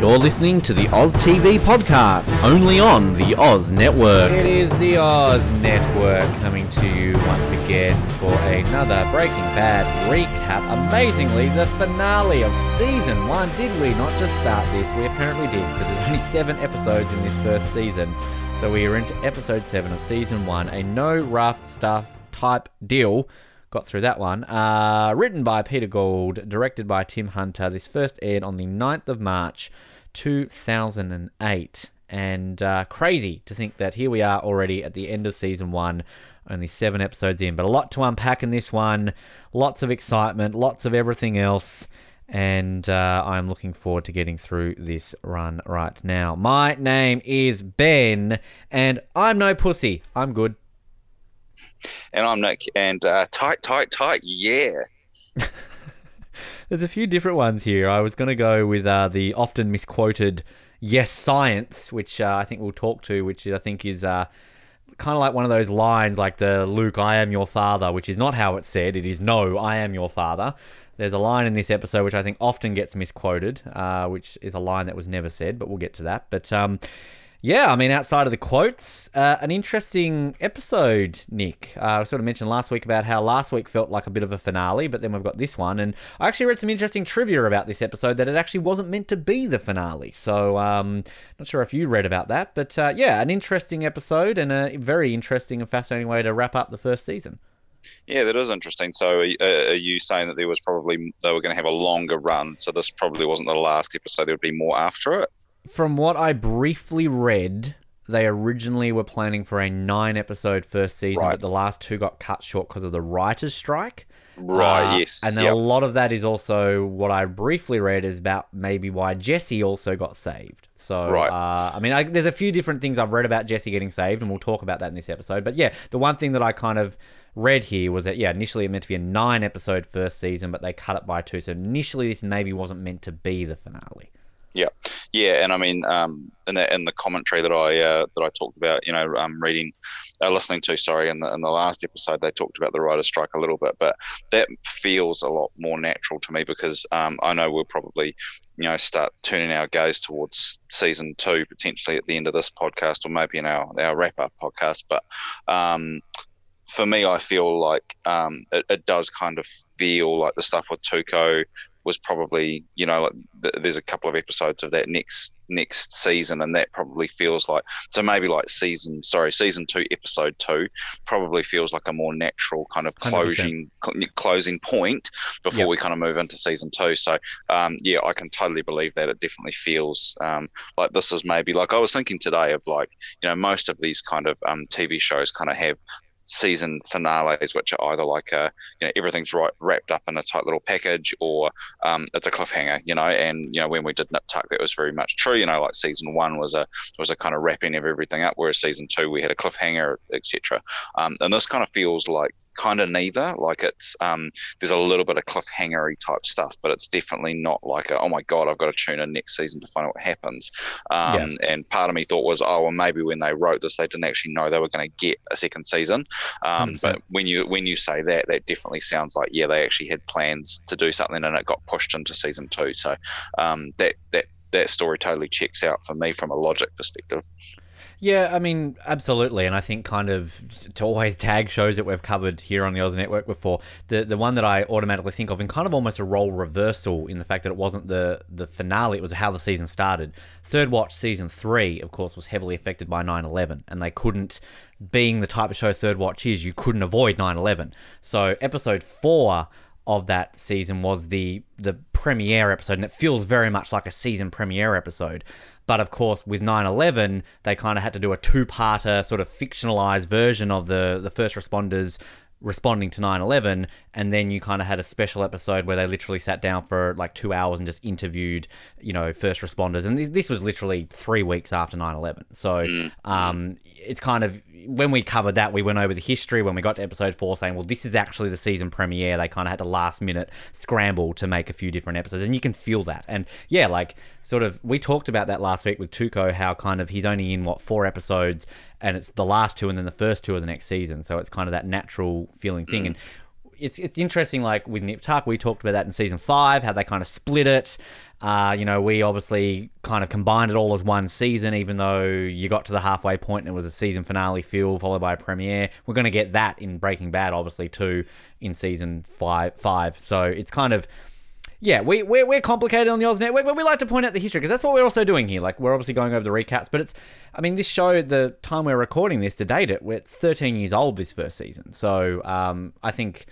You're listening to the Oz TV podcast, only on the Oz Network. It is the Oz Network coming to you once again for another Breaking Bad recap. Amazingly, the finale of season one. Did we not just start this? We apparently did, because there's only seven episodes in this first season. So we are into episode seven of season one, a no rough stuff type deal got through that one. Uh, written by Peter Gould, directed by Tim Hunter. This first aired on the 9th of March, 2008. And uh, crazy to think that here we are already at the end of season one, only seven episodes in. But a lot to unpack in this one, lots of excitement, lots of everything else. And uh, I'm looking forward to getting through this run right now. My name is Ben, and I'm no pussy. I'm good. And I'm Nick, and uh, tight, tight, tight, yeah. There's a few different ones here. I was going to go with uh, the often misquoted "Yes, science," which uh, I think we'll talk to, which I think is uh, kind of like one of those lines, like the "Luke, I am your father," which is not how it's said. It is "No, I am your father." There's a line in this episode which I think often gets misquoted, uh, which is a line that was never said, but we'll get to that. But um, yeah, I mean, outside of the quotes, uh, an interesting episode, Nick. Uh, I sort of mentioned last week about how last week felt like a bit of a finale, but then we've got this one. And I actually read some interesting trivia about this episode that it actually wasn't meant to be the finale. So, um, not sure if you read about that, but uh, yeah, an interesting episode and a very interesting and fascinating way to wrap up the first season. Yeah, that is interesting. So, uh, are you saying that there was probably they were going to have a longer run? So this probably wasn't the last episode. There would be more after it. From what I briefly read, they originally were planning for a nine episode first season, Right. but the last two got cut short because of the writer's strike. Right. Uh, yes. And then yep. a lot of that is also what I briefly read is about maybe why Jesse also got saved. So, Right. uh, I mean, I, there's a few different things I've read about Jesse getting saved, and we'll talk about that in this episode. But yeah, the one thing that I kind of read here was that, yeah, initially it meant to be a nine episode first season, but they cut it by two. So initially this maybe wasn't meant to be the finale. Yeah, yeah, and I mean, um, in the in the commentary that I uh, that I talked about, you know, um, reading, uh, listening to, sorry, in the in the last episode, they talked about the writer's strike a little bit, but that feels a lot more natural to me because um, I know we'll probably, you know, start turning our gaze towards season two potentially at the end of this podcast or maybe in our our wrap up podcast, but. Um, for me, I feel like um, it, it does kind of feel like the stuff with Tuco was probably you know like th- there's a couple of episodes of that next next season and that probably feels like so maybe like season sorry season two episode two probably feels like a more natural kind of closing cl- closing point before Yep. we kind of move into season two. So um, yeah I can totally believe that. It definitely feels um, like this is maybe like I was thinking today of like you know most of these kind of um, TV shows kind of have season finales, which are either like a you know everything's right wrapped up in a tight little package, or um, it's a cliffhanger, you know. And you know when we did Nip Tuck, that was very much true. You know, like season one was a was a kind of wrapping of everything up, whereas season two we had a cliffhanger, etc. Um, and this kind of feels like kind of neither. Like it's um, there's a little bit of cliffhangery type stuff, but it's definitely not like a, oh my god, I've got to tune in next season to find out what happens. Um, And part of me thought was, oh well, maybe when they wrote this, they didn't actually know they were going to get a second season. Um, but when you when you say that, that definitely sounds like yeah, they actually had plans to do something, and it got pushed into season two. So um, that that that story totally checks out for me from a logic perspective. Yeah, I mean, absolutely, and I think kind of to always tag shows that we've covered here on the Oz Network before. The the one that I automatically think of, and kind of almost a role reversal in the fact that it wasn't the the finale; it was how the season started. Third Watch season three, of course, was heavily affected by 9/11, and they couldn't, being the type of show Third Watch is, you couldn't avoid 9/11. So episode four of that season was the the premiere episode, and it feels very much like a season premiere episode. But of course, with 9/11, they kind of had to do a two-parter, sort of fictionalized version of the the first responders responding to 9/11 and then you kind of had a special episode where they literally sat down for like 2 hours and just interviewed you know first responders and this, this was literally 3 weeks after 9/11 so Mm. um it's kind of when we covered that we went over the history when we got to episode 4 saying well this is actually the season premiere. They kind of had to last minute scramble to make a few different episodes and you can feel that. And yeah like sort of we talked about that last week with Tuco how kind of he's only in what four episodes and it's the last two and then the first two of the next season. So it's kind of that natural feeling thing. Mm. And it's it's interesting like with Nip Tuck we talked about that in season 5 how they kind of split it uh, you know we obviously kind of combined it all as one season even though you got to the halfway point and it was a season finale feel followed by a premiere we're going to get that in Breaking Bad obviously too in season 5 5 so it's kind of yeah, we, we're, we're complicated on the Oz Network, but we like to point out the history because that's what we're also doing here. Like, we're obviously going over the recaps, but it's, I mean, this show, the time we're recording this to date it, it's 13 years old this first season. So um, I think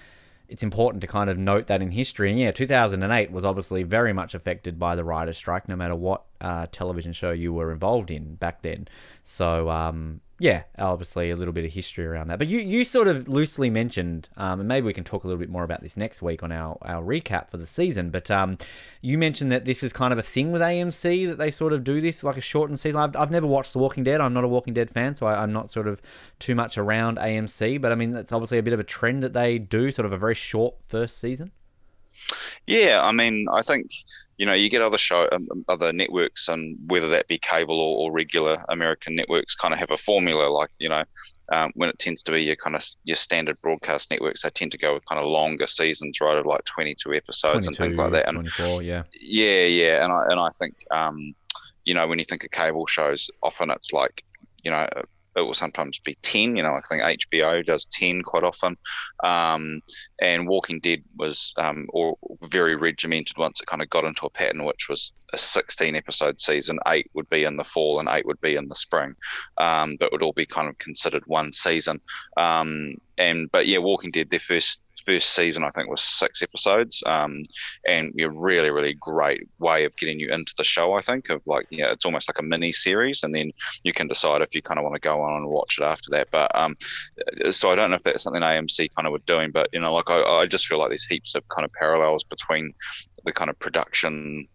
it's important to kind of note that in history. And yeah, 2008 was obviously very much affected by the writer's strike, no matter what uh, television show you were involved in back then. So, um, yeah, obviously a little bit of history around that. But you, you sort of loosely mentioned, um, and maybe we can talk a little bit more about this next week on our, our recap for the season. But um, you mentioned that this is kind of a thing with AMC that they sort of do this like a shortened season. I've, I've never watched The Walking Dead. I'm not a Walking Dead fan, so I, I'm not sort of too much around AMC. But I mean, that's obviously a bit of a trend that they do, sort of a very short first season. Yeah, I mean, I think you know you get other show, um, other networks, and whether that be cable or, or regular American networks, kind of have a formula. Like you know, um, when it tends to be your kind of your standard broadcast networks, they tend to go with kind of longer seasons, right, of like twenty-two episodes and things like that. And 24, yeah. yeah, yeah, and I and I think um, you know when you think of cable shows, often it's like you know it will sometimes be 10 you know i think hbo does 10 quite often. Um, and walking dead was um, or very regimented once it kind of got into a pattern which was a 16 episode season. Eight would be in the fall and eight would be in the spring. Um, but would all be kind of considered one season. Um, and but yeah walking dead their first first season I think was six episodes, um, and a really really great way of getting you into the show. I think of like yeah, it's almost like a mini series, and then you can decide if you kind of want to go on and watch it after that. But um, so I don't know if that's something AMC kind of were doing, but you know, like I, I just feel like there's heaps of kind of parallels between the kind of production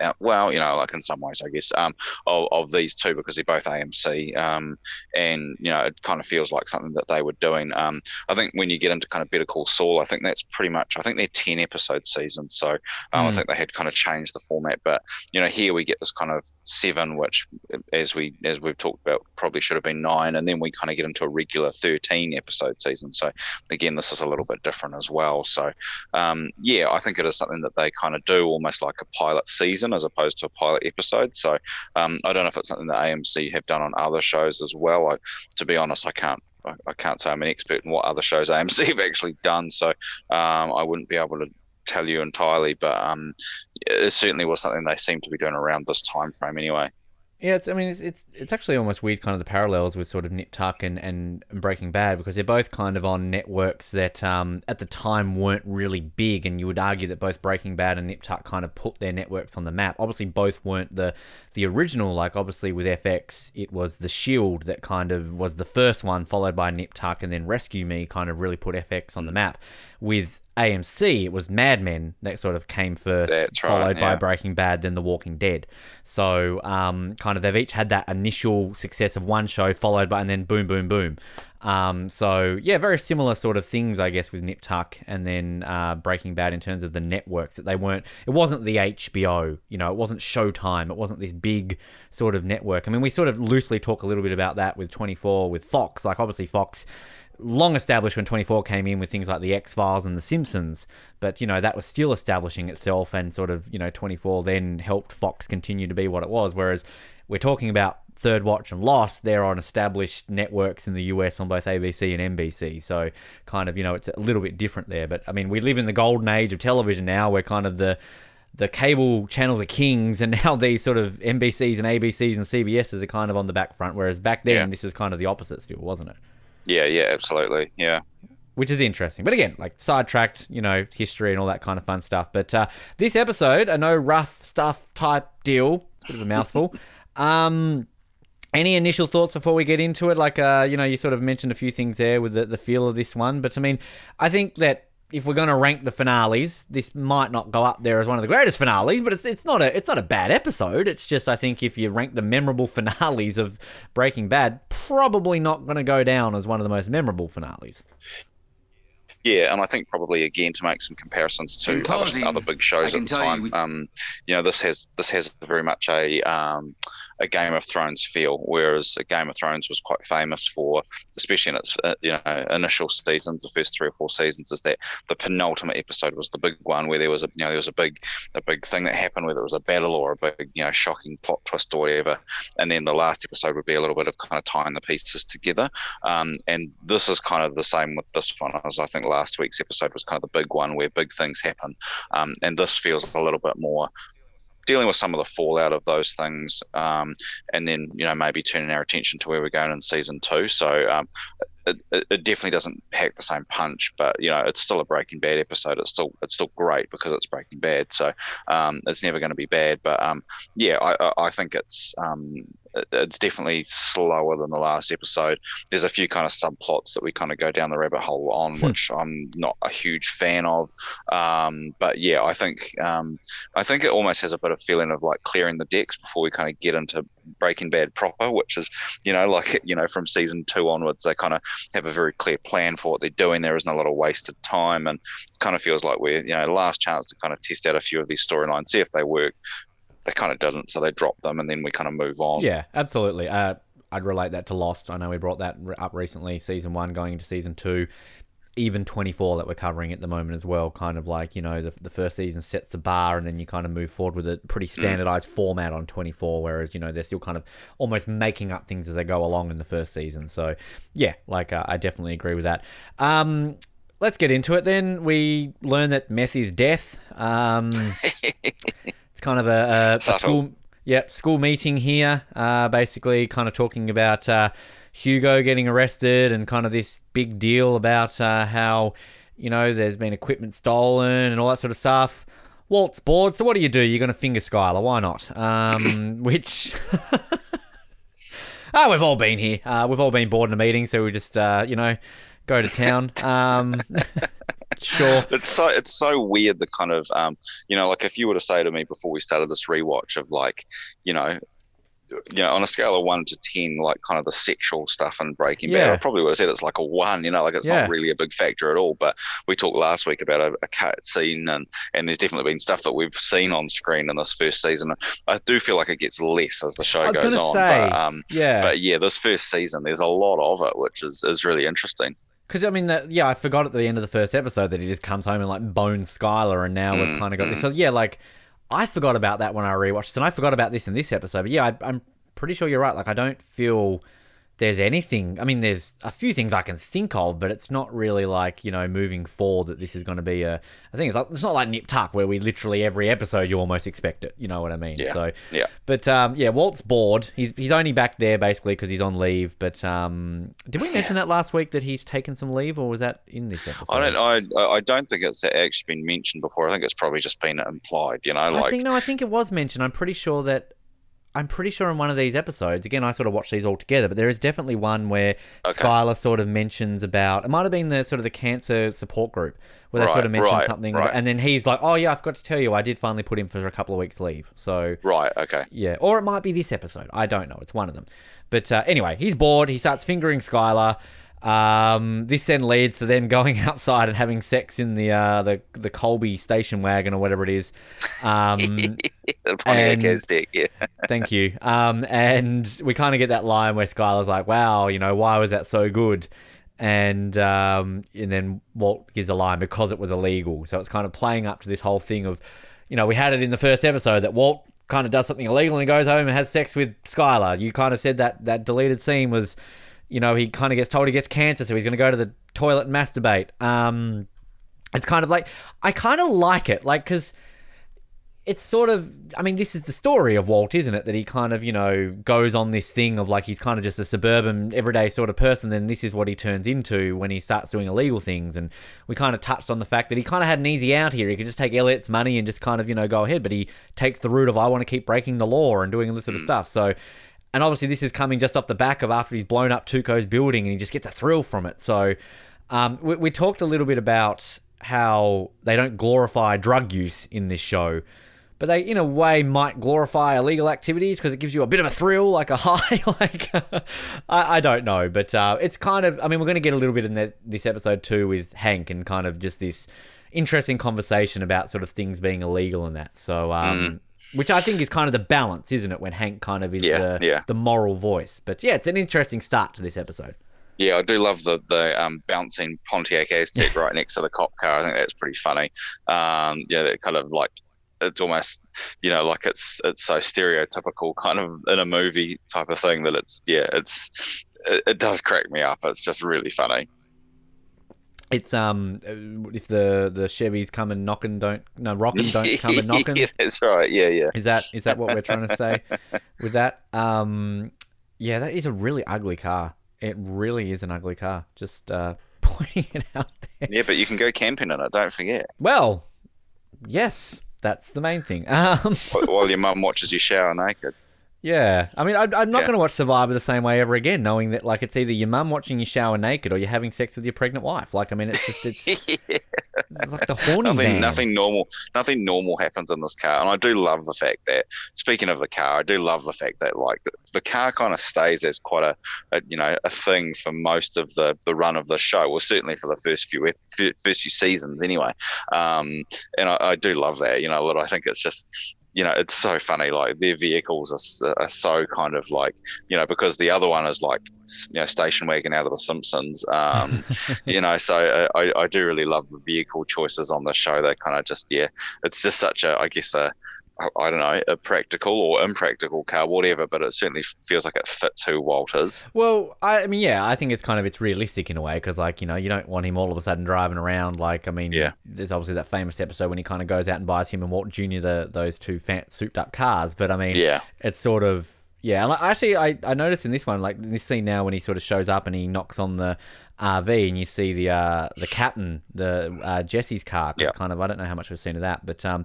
uh, well, you know, like in some ways, I guess, um, of, of these two because they're both AMC, um, and you know, it kind of feels like something that they were doing. Um, I think when you get into kind of Better Call Saul, I think that's pretty much. I think they're ten episode seasons, so um, I Mm. think they had kind of changed the format. But you know, here we get this kind of seven, which, as we as we've talked about, probably should have been nine, and then we kind of get into a regular thirteen episode season. So again, this is a little bit different as well. So um, yeah, I think it is something that they kind of do almost like a pilot season as opposed to a pilot episode. So um, I don't know if it's something that AMC have done on other shows as well. I, to be honest, I can't. I can't say I'm an expert in what other shows AMC have actually done, so um, I wouldn't be able to tell you entirely. But um, it certainly was something they seemed to be doing around this time frame anyway. Yeah, it's. I mean, it's it's it's actually almost weird, kind of the parallels with sort of Nip Tuck and, and Breaking Bad because they're both kind of on networks that um, at the time weren't really big, and you would argue that both Breaking Bad and Nip Tuck kind of put their networks on the map. Obviously, both weren't the the original. Like obviously with FX, it was the Shield that kind of was the first one, followed by Nip Tuck, and then Rescue Me kind of really put FX on the map. With AMC, it was Mad Men that sort of came first, That's right, followed by yeah. Breaking Bad, then The Walking Dead. So, um, kind of, they've each had that initial success of one show, followed by, and then boom, boom, boom. Um, so, yeah, very similar sort of things, I guess, with Nip Tuck and then uh, Breaking Bad in terms of the networks that they weren't, it wasn't the HBO, you know, it wasn't Showtime, it wasn't this big sort of network. I mean, we sort of loosely talk a little bit about that with 24, with Fox. Like, obviously, Fox long established when 24 came in with things like the X Files and the Simpsons, but you know that was still establishing itself, and sort of you know 24 then helped Fox continue to be what it was. Whereas we're talking about Third Watch and Lost, they're on established networks in the US on both ABC and NBC. So kind of, you know, it's a little bit different there. But I mean, we live in the golden age of television now where kind of the the cable channels are kings, and now these sort of NBCs and ABCs and CBSs are kind of on the back front. Whereas back then, Yeah. this was kind of the opposite, still, wasn't it? Yeah, yeah, absolutely. Yeah. Which is interesting. But again, like sidetracked, you know, history and all that kind of fun stuff. But uh, this episode, a no rough stuff type deal. It's a bit of a mouthful. um, any initial thoughts before we get into it? Like, uh, you know, you sort of mentioned a few things there with the, the feel of this one. But I mean, I think that if we're going to rank the finales, this might not go up there as one of the greatest finales, but it's it's not a it's not a bad episode. It's just I think if you rank the memorable finales of Breaking Bad, probably not going to go down as one of the most memorable finales. Yeah, and I think probably again to make some comparisons to In other, other big shows at the tell you time. we- um, you know, this has this has very much a um, a Game of Thrones feel, whereas a Game of Thrones was quite famous for, especially in its uh, you know initial seasons, the first three or four seasons, is that the penultimate episode was the big one where there was a you know there was a big a big thing that happened, whether it was a battle or a big you know shocking plot twist or whatever, and then the last episode would be a little bit of kind of tying the pieces together. Um, and this is kind of the same with this one, as I think last week's episode was kind of the big one where big things happen, um, and this feels a little bit more dealing with some of the fallout of those things, um, and then you know maybe turning our attention to where we're going in season two. So um, it, it, it definitely doesn't pack the same punch, but you know it's still a Breaking Bad episode. It's still it's still great because it's Breaking Bad. So um, it's never going to be bad. But um, yeah, I, I, I think it's um, it's definitely slower than the last episode. There's a few kind of subplots that we kind of go down the rabbit hole on, Hmm. which I'm not a huge fan of. Um, but yeah, I think um, I think it almost has a bit of feeling of like clearing the decks before we kind of get into Breaking Bad proper, which is you know like you know from season two onwards they kind of have a very clear plan for what they're doing. There isn't a lot of wasted time, and kind of feels like we're you know last chance to kind of test out a few of these storylines, see if they work. They kind of didn't, so they dropped them, and then we kind of move on. Yeah, absolutely. Uh, I'd relate that to Lost. I know we brought that up recently, season one going into season two. Even 24 that we're covering at the moment as well. Kind of like, you know, the, the first season sets the bar and then you kind of move forward with a pretty standardized format on 24, whereas, you know, they're still kind of almost making up things as they go along in the first season. So, yeah, like, uh, I definitely agree with that. Um, let's get into it then. We learn that meth is death. Um, it's kind of a, a, a school, yep, school meeting here. Uh, basically, kind of talking about uh, Hugo getting arrested and kind of this big deal about uh, how you know there's been equipment stolen and all that sort of stuff. Walt's bored, so what do you do? You're going to finger Skyler. Why not? Um, which. Ah, we've all been here. Uh, we've all been bored in a meeting, so we just, uh, you know, go to town. Um, sure. it's so it's so weird the kind of um you know like if you were to say to me before we started this rewatch of like you know you know on a scale of one to ten like kind of the sexual stuff and breaking bad i probably would have said it's like a one you know like it's Yeah. not really a big factor at all but we talked last week about a, a cut scene and and there's definitely been stuff that we've seen on screen in this first season i do feel like it gets less as the show goes on say, but um Yeah. but yeah this first season there's a lot of it which is is really interesting Because I mean, that, yeah, I forgot at the end of the first episode that he just comes home and like bones Skyler, and now we've Mm, kind of got this. So yeah, like I forgot about that when I rewatched it, and I forgot about this in this episode. But yeah, I, I'm pretty sure you're right. Like I don't feel there's anything. I mean, there's a few things I can think of, but it's not really like you know moving forward that this is going to be a. I think it's like, it's not like Nip Tuck where we literally every episode you almost expect it. You know what I mean? Yeah. So yeah but um, yeah, Walt's bored. He's he's only back there basically because he's on leave. But um, did we mention that last week that he's taken some leave, or was that in this episode? I don't. I. I don't think it's actually been mentioned before. I think it's probably just been implied. You know, I like think no, I think it was mentioned. I'm pretty sure that. I'm pretty sure in one of these episodes, again, I sort of watched these all together, but there is definitely one where Okay. Skyler sort of mentions about. It might have been the sort of the cancer support group where they sort of mentioned right, something, right. and then he's like, "Oh yeah, I forgot to tell you, I did finally put in for a couple of weeks leave." So right. Okay. Yeah, or it might be this episode. I don't know. It's one of them. But uh, anyway, he's bored. He starts fingering Skyler. Um, this then leads to them going outside and having sex in the uh, the the Colby station wagon or whatever it is. Um, And- Aztek. Yeah. thank you. Um, and we kind of get that line where Skyler's like, "Wow, you know, why was that so good?" And um, and then Walt gives a line because it was illegal. So it's kind of playing up to this whole thing of, you know, we had it in the first episode that Walt kind of does something illegal and goes home and has sex with Skyler. You kind of said that that deleted scene was, you know, he kind of gets told he gets cancer, so he's going to go to the toilet and masturbate. Um, it's kind of like I kind of like it, like because it's sort of I mean this is the story of Walt, isn't it? That he kind of you know goes on this thing of like he's kind of just a suburban everyday sort of person. Then this is what he turns into when he starts doing illegal things. And we kind of touched on the fact that he kind of had an easy out here. He could just take Elliot's money and just kind of you know go ahead, but he takes the route of I want to keep breaking the law and doing this sort of stuff. So. And obviously, this is coming just off the back of after he's blown up Tuco's building, and he just gets a thrill from it. So, um, we, we talked a little bit about how they don't glorify drug use in this show, but they, in a way, might glorify illegal activities because it gives you a bit of a thrill, like a high. like, I, I don't know, but uh, it's kind of. I mean, we're going to get a little bit in that, this episode too with Hank and kind of just this interesting conversation about sort of things being illegal and that. So, um, which I think is kind of the balance, isn't it? When Hank kind of is Yeah, the yeah. the moral voice. But yeah, it's an interesting start to this episode. Yeah, I do love the the um, bouncing Pontiac Aztek right next to the cop car. I think that's pretty funny. Um, yeah, that kind of like it's almost you know like it's it's so stereotypical kind of in a movie type of thing that it's yeah it's it, it does crack me up. It's just really funny. It's um uh, if the the Chevys come and knocking don't no rocking don't come and knocking. yeah, that's right. Yeah, yeah. Is that is that what we're trying to say with that? Um, yeah, that is a really ugly car. It really is an ugly car. Just uh, pointing it out there. Yeah, but you can go camping in it. Don't forget. Well, yes, that's the main thing. Um, While your mum watches you shower naked. Yeah, I mean, I, I'm not Yeah. going to watch Survivor the same way ever again, knowing that like it's either your mum watching you shower naked or you're having sex with your pregnant wife. Like, I mean, it's just it's, it's like the horny nothing, man. nothing normal, nothing normal happens in this car, and I do love the fact that. Speaking of the car, I do love the fact that like the, the car kind of stays as quite a, a, you know, a thing for most of the the run of the show. Well, certainly for the first few first few seasons, anyway. Um, and I, I do love that. You know, I think it's just. You know, it's so funny. Like their vehicles are, are so kind of like, you know, because the other one is like, you know, station wagon out of The Simpsons. Um, you know so uh, I, I do really love the vehicle choices on the show they kind of just yeah it's just such a i guess a I don't know, a practical or impractical car, whatever, but it certainly feels like it fits who Walt is. Well, I, I mean, yeah, I think it's kind of it's realistic in a way because, like, you know, you don't want him all of a sudden driving around. Like, I mean, Yeah. there's obviously that famous episode when he kind of goes out and buys him and Walt Junior the those two fan, souped up cars. But I mean, Yeah. it's sort of yeah. And I- actually, I I noticed in this one, like this scene now, when he sort of shows up and he knocks on the RV and you see the uh the captain, the uh, Jesse's car. 'cause kind of I don't know how much we've seen of that, but um.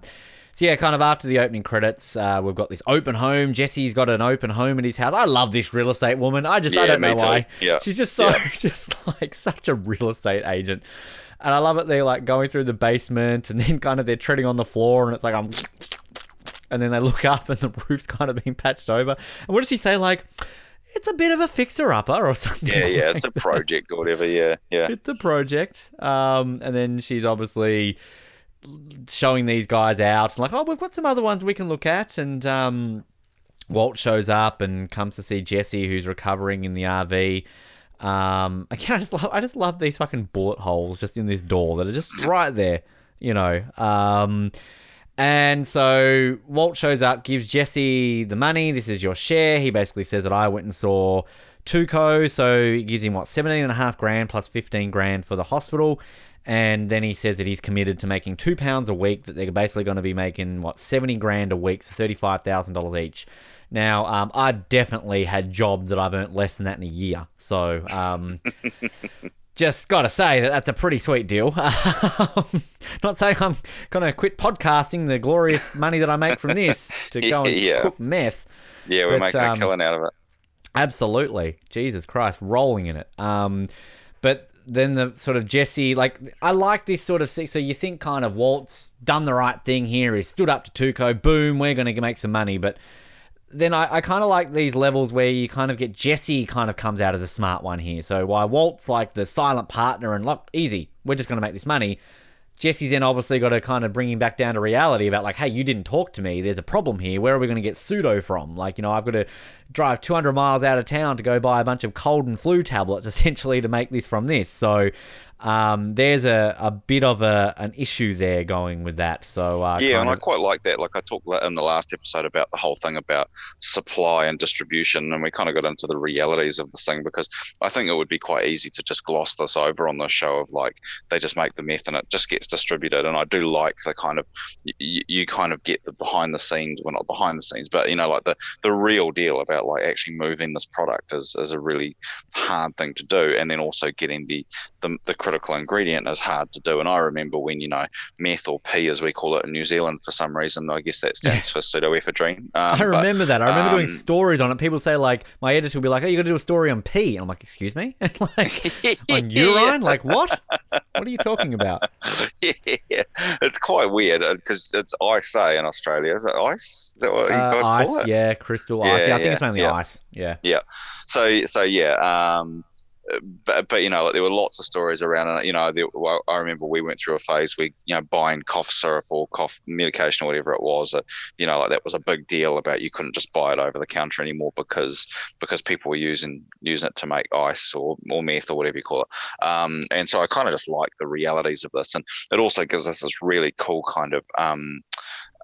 So yeah, kind of after the opening credits, uh, we've got this open home. Jesse's got an open home in his house. I love this real estate woman. I just I don't know too. why. Yeah. She's just so Yeah. just like such a real estate agent. And I love it. They're like going through the basement and then kind of they're treading on the floor and it's like I'm and then they look up and the roof's kind of being patched over. And what does she say? Like, it's a bit of a fixer upper or something. Yeah, yeah, like it's a project or whatever. Yeah, yeah. it's a project. Um, and then she's obviously showing these guys out, like, oh, we've got some other ones we can look at. And um, Walt shows up and comes to see Jesse, who's recovering in the RV. Um, again, I just love, I just love these fucking bullet holes just in this door that are just right there, you know. Um, and so Walt shows up, gives Jesse the money. This is your share. He basically says that I went and saw Tuco. So he gives him, what, 17 and a half grand plus 15 grand for the hospital. And then he says that he's committed to making two pounds a week, that they're basically going to be making, what, 70 grand a week, so $35,000 each. Now, um, I've definitely had jobs that I've earned less than that in a year. So, um, just got to say that that's a pretty sweet deal. Um, Not saying I'm going to quit podcasting the glorious money that I make from this to go and Yeah. cook meth. Yeah, we're But, making um, a killing out of it. Absolutely. Jesus Christ, rolling in it. Um, then the sort of Jesse, like, I like this sort of. So you think kind of Walt's done the right thing here. He's stood up to Tuco. Boom, we're going to make some money. But then I, I kind of like these levels where you kind of get Jesse kind of comes out as a smart one here. So why Walt's like the silent partner and look, easy, we're just going to make this money. Jesse's then obviously got to kind of bring him back down to reality about like, hey, you didn't talk to me. There's a problem here. Where are we going to get pseudo from? Like, you know, I've got to drive 200 miles out of town to go buy a bunch of cold and flu tablets essentially to make this from this. So, um, there's a, a bit of a an issue there going with that. So uh, yeah, and of, I quite like that. Like I talked in the last episode about the whole thing about supply and distribution, and we kind of got into the realities of this thing because I think it would be quite easy to just gloss this over on the show of like they just make the meth and it just gets distributed. And I do like the kind of you, you kind of get the behind the scenes, well not behind the scenes, but you know like the the real deal about like actually moving this product is is a really hard thing to do, and then also getting the the, the critical ingredient is hard to do. And I remember when, you know, meth or P, as we call it in New Zealand for some reason, I guess that stands for pseudoephedrine. Um, I remember but, that. I remember um, doing stories on it. People say, like, my editor will be like, oh, you got to do a story on P. And I'm like, excuse me? like, on urine? Like, what? What are you talking about? yeah, it's quite weird because uh, it's ice, say, in Australia. Is it ice? Is that what you uh, guys ice, call it? Yeah, crystal ice. Yeah, I think yeah, it's mainly yeah. ice. Yeah. Yeah. So, so yeah. Um, but, but you know, like, there were lots of stories around it. You know, I remember we went through a phase we, you know, buying cough syrup or cough medication or whatever it was. Uh, you know, like that was a big deal about you couldn't just buy it over the counter anymore because because people were using using it to make ice or, or meth or whatever you call it. Um, and so I kind of just like the realities of this, and it also gives us this really cool kind of um,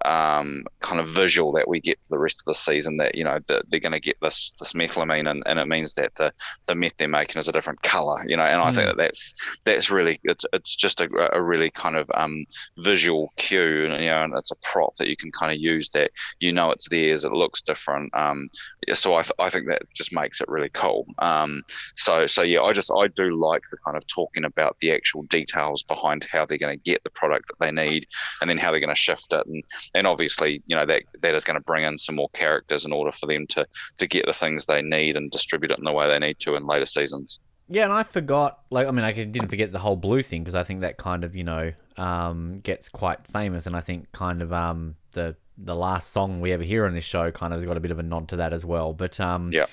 um, kind of visual that we get for the rest of the season that you know that they're going to get this this methylamine and, and it means that the the meth they're making is a different color you know and I think mm. that that's that's really it's it's just a, a really kind of um, visual cue and you know and it's a prop that you can kind of use that you know it's theirs it looks different um, so I, th- I think that just makes it really cool um, so so yeah I just I do like the kind of talking about the actual details behind how they're going to get the product that they need and then how they're going to shift it and and obviously, you know that that is going to bring in some more characters in order for them to to get the things they need and distribute it in the way they need to in later seasons. Yeah, and I forgot. Like, I mean, I didn't forget the whole blue thing because I think that kind of you know um, gets quite famous, and I think kind of um, the the last song we ever hear on this show kind of has got a bit of a nod to that as well. But um, yeah.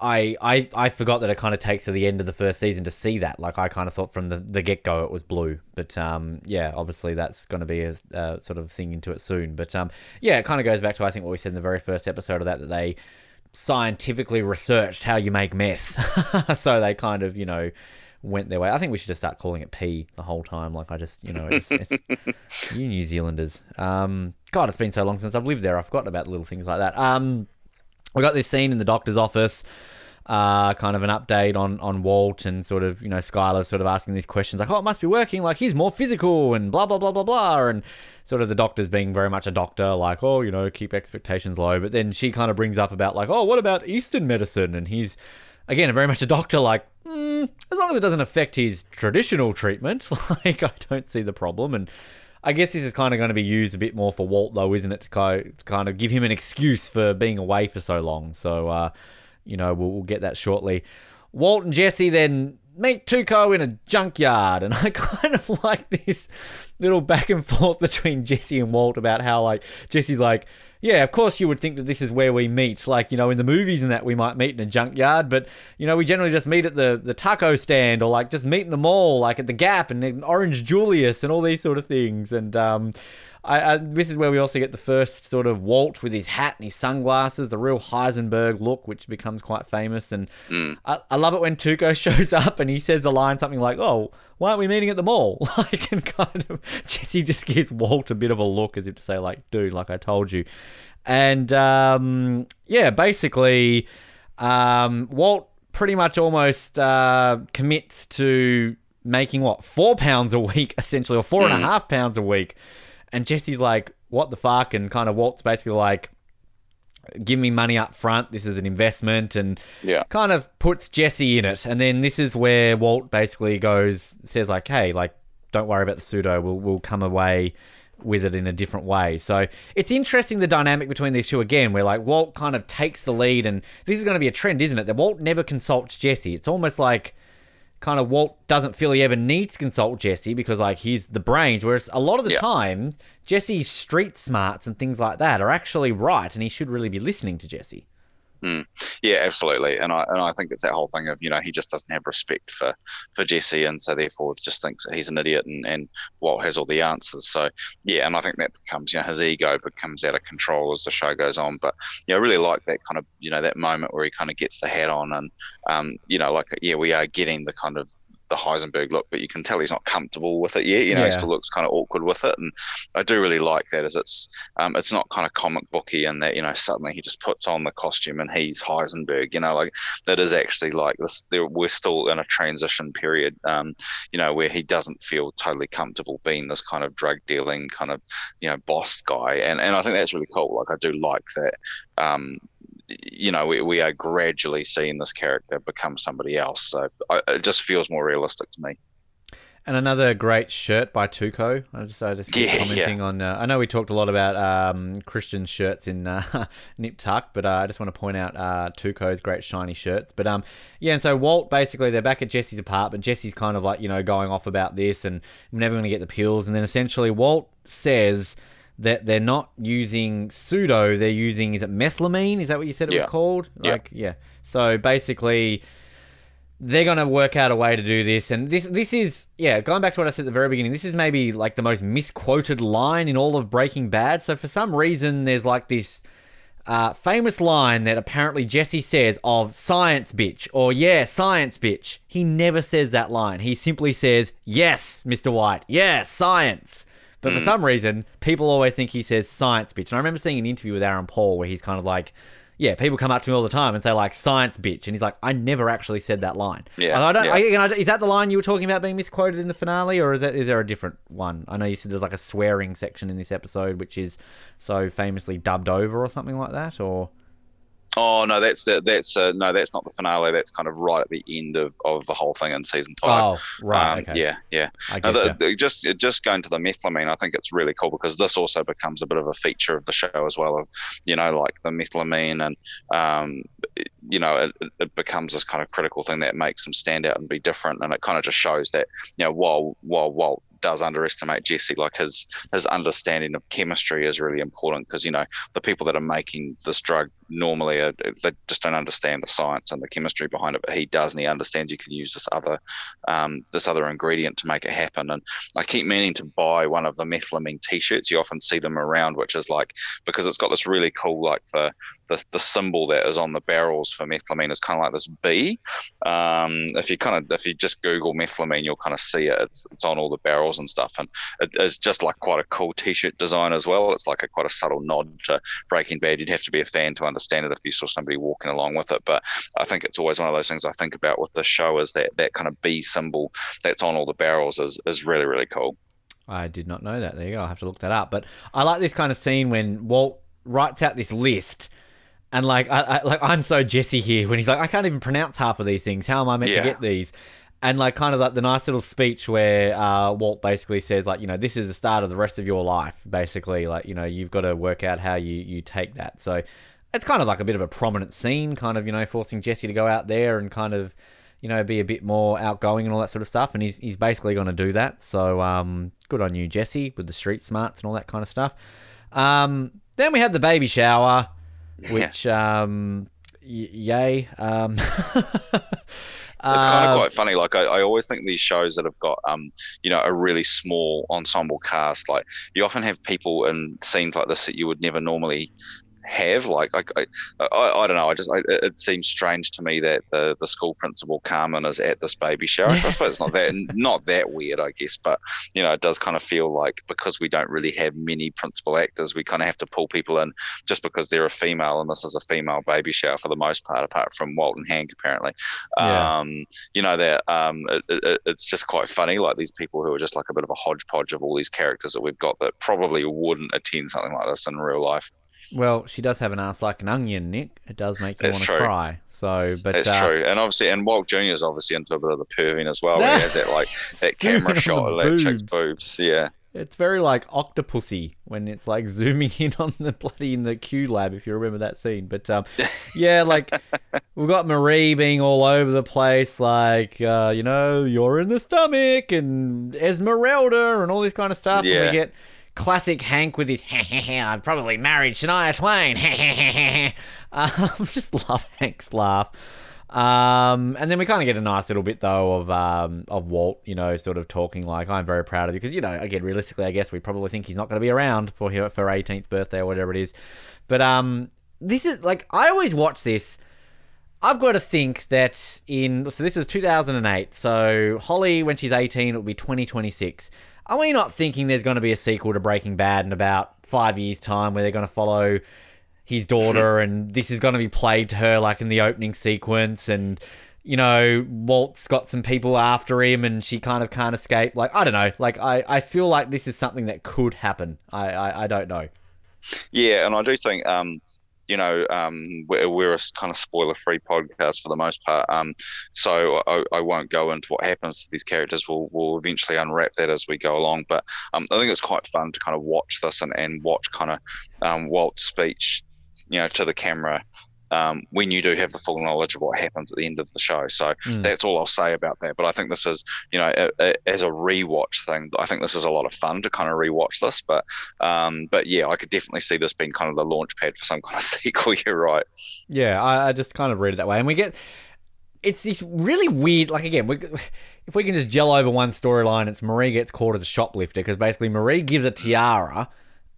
I, I I forgot that it kind of takes to the end of the first season to see that. Like I kind of thought from the, the get go it was blue, but um, yeah, obviously that's going to be a, a, sort of thing into it soon. But um, yeah, it kind of goes back to I think what we said in the very first episode of that that they scientifically researched how you make meth, so they kind of you know went their way. I think we should just start calling it P the whole time. Like I just you know it's, it's you New Zealanders. Um, God, it's been so long since I've lived there. I've forgotten about little things like that. Um we got this scene in the doctor's office. Uh, kind of an update on on Walt and sort of you know Skyler sort of asking these questions like oh it must be working like he's more physical and blah blah blah blah blah and sort of the doctor's being very much a doctor like oh you know keep expectations low but then she kind of brings up about like oh what about Eastern medicine and he's again very much a doctor like mm, as long as it doesn't affect his traditional treatment like I don't see the problem and I guess this is kind of going to be used a bit more for Walt, though, isn't it? To kind of give him an excuse for being away for so long. So, uh, you know, we'll, we'll, get that shortly. Walt and Jesse then meet Tuco in a junkyard, and I kind of like this little back and forth between Jesse and Walt about how, like, Jesse's like, yeah, of course you would think that this is where we meet. Like, you know, in the movies and that we might meet in a junkyard, but, you know, we generally just meet at the, the taco stand or like just meet in the mall, like at the Gap and Orange Julius and all these sort of things. And, um, I, I, this is where we also get the first sort of Walt with his hat and his sunglasses, the real Heisenberg look, which becomes quite famous. And mm. I, I, love it when Tuco shows up and he says the line something like, "Oh, why aren't we meeting at the mall?" Like, and kind of Jesse just gives Walt a bit of a look as if to say, like, "Dude, like I told you." And um, yeah, basically, um, Walt pretty much almost uh, commits to making what four pounds a week essentially, or four mm. and a hmm. half pounds a week and Jesse's like, what the fuck? And kind of Walt's basically like, give me money up front. This is an investment. And yeah. kind of puts Jesse in it. And then this is where Walt basically goes, says, like, hey, like, don't worry about the pseudo. We'll, we'll come away with it in a different way. So it's interesting the dynamic between these two again, where like Walt kind of takes the lead, and this is going to be a trend, isn't it? That Walt never consults Jesse. It's almost like kind of Walt doesn't feel he ever needs to consult Jesse because like he's the brains. Whereas a lot of the yeah. time, Jesse's street smarts and things like that are actually right, and he should really be listening to Jesse. Mm. Yeah, absolutely, and I and I think it's that whole thing of you know he just doesn't have respect for for Jesse, and so therefore just thinks that he's an idiot, and and Walt has all the answers. So yeah, and I think that becomes you know his ego becomes out of control as the show goes on. But yeah, I really like that kind of you know that moment where he kind of gets the hat on, and um you know like yeah we are getting the kind of the Heisenberg look, but you can tell he's not comfortable with it yet. You know, he still looks kind of awkward with it, and I do really like that. As it's um, it's not kind of comic booky in that you know suddenly he just puts on the costume and he's Heisenberg. You know, like that is actually like this. There, we're still in a transition period. Um, you know, where he doesn't feel totally comfortable being this kind of drug dealing kind of you know boss guy, and and I think that's really cool. Like I do like that. Um, you know, we, we are gradually seeing this character become somebody else. So I, it just feels more realistic to me. And another great shirt by Tuco. I just, I just keep Yeah, commenting on. Uh, I know we talked a lot about um, Christian shirts in uh, Nip Tuck, but uh, I just want to point out uh, Tuco's great shiny shirts. But um, yeah, and so Walt basically they're back at Jesse's apartment. Jesse's kind of like you know going off about this, and I'm never going to get the pills. And then essentially Walt says that they're not using pseudo, they're using is it methylamine? Is that what you said it Yeah. was called? Like yeah. So basically they're gonna work out a way to do this, and this this is yeah. Going back to what I said at the very beginning, this is maybe like the most misquoted line in all of Breaking Bad. So for some reason, there's like this uh, famous line that apparently Jesse says of "science bitch" or "yeah, science bitch." He never says that line. He simply says "yes, Mr. White, yes, science." But for mm. some reason, people always think he says "science bitch." And I remember seeing an interview with Aaron Paul where he's kind of like. Yeah, people come up to me all the time and say like "science bitch," and he's like, "I never actually said that line." Yeah, I don't. yeah. I, you know, is that the line you were talking about being misquoted in the finale, or is that is there a different one? I know you said there's like a swearing section in this episode, which is so famously dubbed over or something like that, or Oh no, that's that. That's uh, no, that's not the finale. That's kind of right at the end of, of the whole thing in season five. oh right, Um, okay, Yeah, yeah. No, the, the- just just going to the methylamine, I think it's really cool because this also becomes a bit of a feature of the show as well. Of you know, like the methylamine, and um, you know, it, it- it becomes this kind of critical thing that makes them stand out and be different, and it kind of just shows that you know, while while Walt does underestimate Jesse, like his his understanding of chemistry is really important because you know the people that are making this drug normally are, they just don't understand the science and the chemistry behind it, but he does, and he understands you can use this other um, this other ingredient to make it happen. And I keep meaning to buy one of the methylamine T-shirts. You often see them around, which is like because it's got this really cool like the the, the symbol that is on the barrels for methylamine is kind of like this B. Um, if you kind of if you just Google methylamine, you'll kind of see it. It's it's on all the barrels and stuff, and it, it's just like quite a cool T-shirt design as well. It's like a quite a subtle nod to Breaking Bad. You'd have to be a fan to understand it if you saw somebody walking along with it, but I think it's always one of those things I think about with the show is that that kind of B symbol that's on all the barrels is is really really cool. I did not know that. There you go. I will have to look that up. But I like this kind of scene when Walt writes out this list. And like, I, I like I'm so Jesse here when he's like, I can't even pronounce half of these things. How am I meant to get these? And like, kind of like the nice little speech where uh, Walt basically says, like, you know, this is the start of the rest of your life. Basically, like, you know, you've got to work out how you you take that. So it's kind of like a bit of a prominent scene, kind of, you know, forcing Jesse to go out there and kind of, you know, be a bit more outgoing and all that sort of stuff. And he's he's basically going to do that. So um, good on you, Jesse, with the street smarts and all that kind of stuff. Um, then we had the baby shower, which um, y- yay. Um, It's kind uh, of quite funny. Like I, I always think these shows that have got um, you know, a really small ensemble cast, like you often have people in scenes like this that you would never normally have. Like I, I, I, I don't know. I just I, it seems strange to me that the the school principal Carmen is at this baby shower. So I suppose it's not that not that weird, I guess. But you know, it does kind of feel like because we don't really have many principal actors, we kind of have to pull people in just because they're a female, and this is a female baby shower for the most part, apart from Walton Hank apparently. Yeah. Um, you know that um, it, it, it's just quite funny. Like these people who are just like a bit of a hodgepodge of all these characters that we've got that probably wouldn't attend something like this in real life. Well, she does have an ass like an onion, Nick. It does make you want to cry. So, but That's uh, true, and obviously, and Walt Jr. is obviously into a bit of the perving as well. he has that like that camera shot of that chick's boobs. boobs. Yeah, It's very like Octopussy when it's like zooming in on the bloody in the Q lab, if you remember that scene. But um, yeah, like we've got Marie being all over the place, like uh, you know, you're in the stomach and Esmeralda and all this kind of stuff. And Yeah. we get classic Hank with his I'd probably married Shania Twain. um, just love Hank's laugh. Um, and then we kind of get a nice little bit though of um, of Walt, you know, sort of talking like I'm very proud of you because you know, again, realistically, I guess we probably think he's not going to be around for her for 18th birthday or whatever it is. But um, this is like I always watch this. I've got to think that in so this is 2008. So Holly, when she's 18, it'll be 2026. Are we not thinking there's going to be a sequel to Breaking Bad in about five years' time, where they're going to follow his daughter, and this is going to be played to her like in the opening sequence, and you know Walt's got some people after him, and she kind of can't escape. Like I don't know. Like I, I feel like this is something that could happen. I, I, I don't know. Yeah, and I do think um, you know, um, we're, we're, a kind of spoiler-free podcast for the most part. Um, so I, I, won't go into what happens to these characters. We'll, we'll eventually unwrap that as we go along. But um, I think it's quite fun to kind of watch this and, and watch kind of um, Walt's speech, you know, to the camera um, when you do have the full knowledge of what happens at the end of the show. So mm. that's all I'll say about that. But I think this is, you know, a, a, as a rewatch thing, I think this is a lot of fun to kind of rewatch this. But um, but yeah, I could definitely see this being kind of the launch pad for some kind of sequel. You're right. Yeah, I, I just kind of read it that way, and we get. It's this really weird, like again, we, if we can just gel over one storyline, it's Marie gets caught as a shoplifter because basically Marie gives a tiara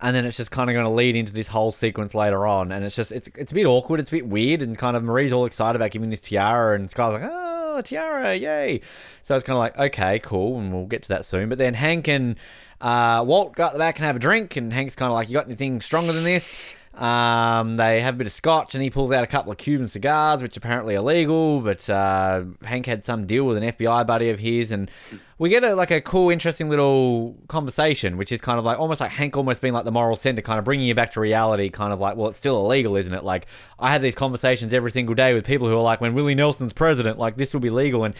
and then it's just kind of going to lead into this whole sequence later on, and it's just it's it's a bit awkward, it's a bit weird, and kind of Marie's all excited about giving this tiara, and Sky's like, oh, tiara, yay! So it's kind of like, okay, cool, and we'll get to that soon. But then Hank and uh, Walt got the back and have a drink, and Hank's kind of like, you got anything stronger than this? Um, they have a bit of scotch, and he pulls out a couple of Cuban cigars, which apparently are illegal. But uh, Hank had some deal with an FBI buddy of his, and we get a like a cool, interesting little conversation, which is kind of like almost like Hank almost being like the moral center, kind of bringing you back to reality. Kind of like, well, it's still illegal, isn't it? Like I have these conversations every single day with people who are like, when Willie Nelson's president, like this will be legal, and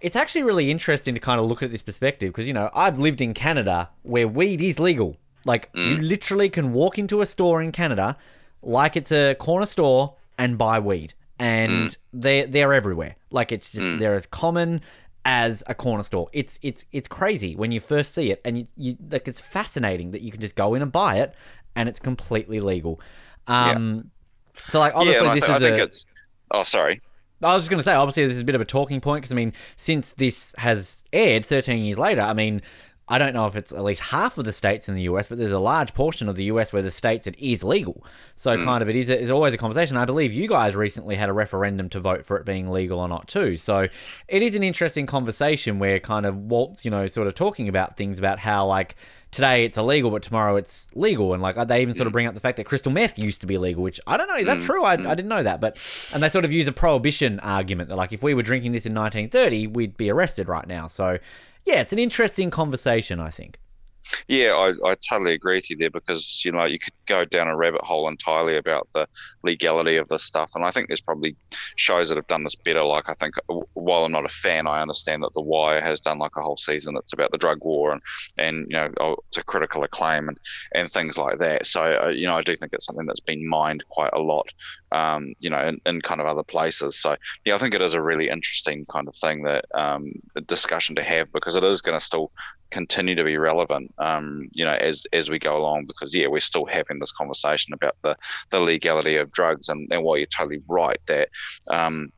it's actually really interesting to kind of look at this perspective because you know I've lived in Canada where weed is legal like mm. you literally can walk into a store in Canada like it's a corner store and buy weed. And mm. they they're everywhere. Like it's just mm. they're as common as a corner store. It's it's it's crazy when you first see it and you, you like it's fascinating that you can just go in and buy it and it's completely legal. Um yeah. so like obviously yeah, this th- is I think a, it's Oh, sorry. I was just going to say, obviously, this is a bit of a talking point because, I mean, since this has aired 13 years later, I mean, I don't know if it's at least half of the states in the US, but there's a large portion of the US where the states it is legal. So mm. kind of it is it's always a conversation. I believe you guys recently had a referendum to vote for it being legal or not too. So it is an interesting conversation where kind of Walt's, you know, sort of talking about things about how like today it's illegal, but tomorrow it's legal. And like they even sort of mm. bring up the fact that crystal meth used to be legal, which I don't know, is that mm. true? I, mm. I didn't know that. But and they sort of use a prohibition argument that like if we were drinking this in 1930, we'd be arrested right now. So yeah, it's an interesting conversation, I think. Yeah, I, I totally agree with you there because you know you could go down a rabbit hole entirely about the legality of this stuff, and I think there's probably shows that have done this better. Like I think while I'm not a fan, I understand that The Wire has done like a whole season that's about the drug war and and you know oh, a critical acclaim and and things like that. So uh, you know I do think it's something that's been mined quite a lot, um, you know, in, in kind of other places. So yeah, I think it is a really interesting kind of thing that um, discussion to have because it is going to still continue to be relevant, um, you know, as as we go along. Because yeah, we're still having this conversation about the the legality of drugs, and, and while you're totally right that. Um,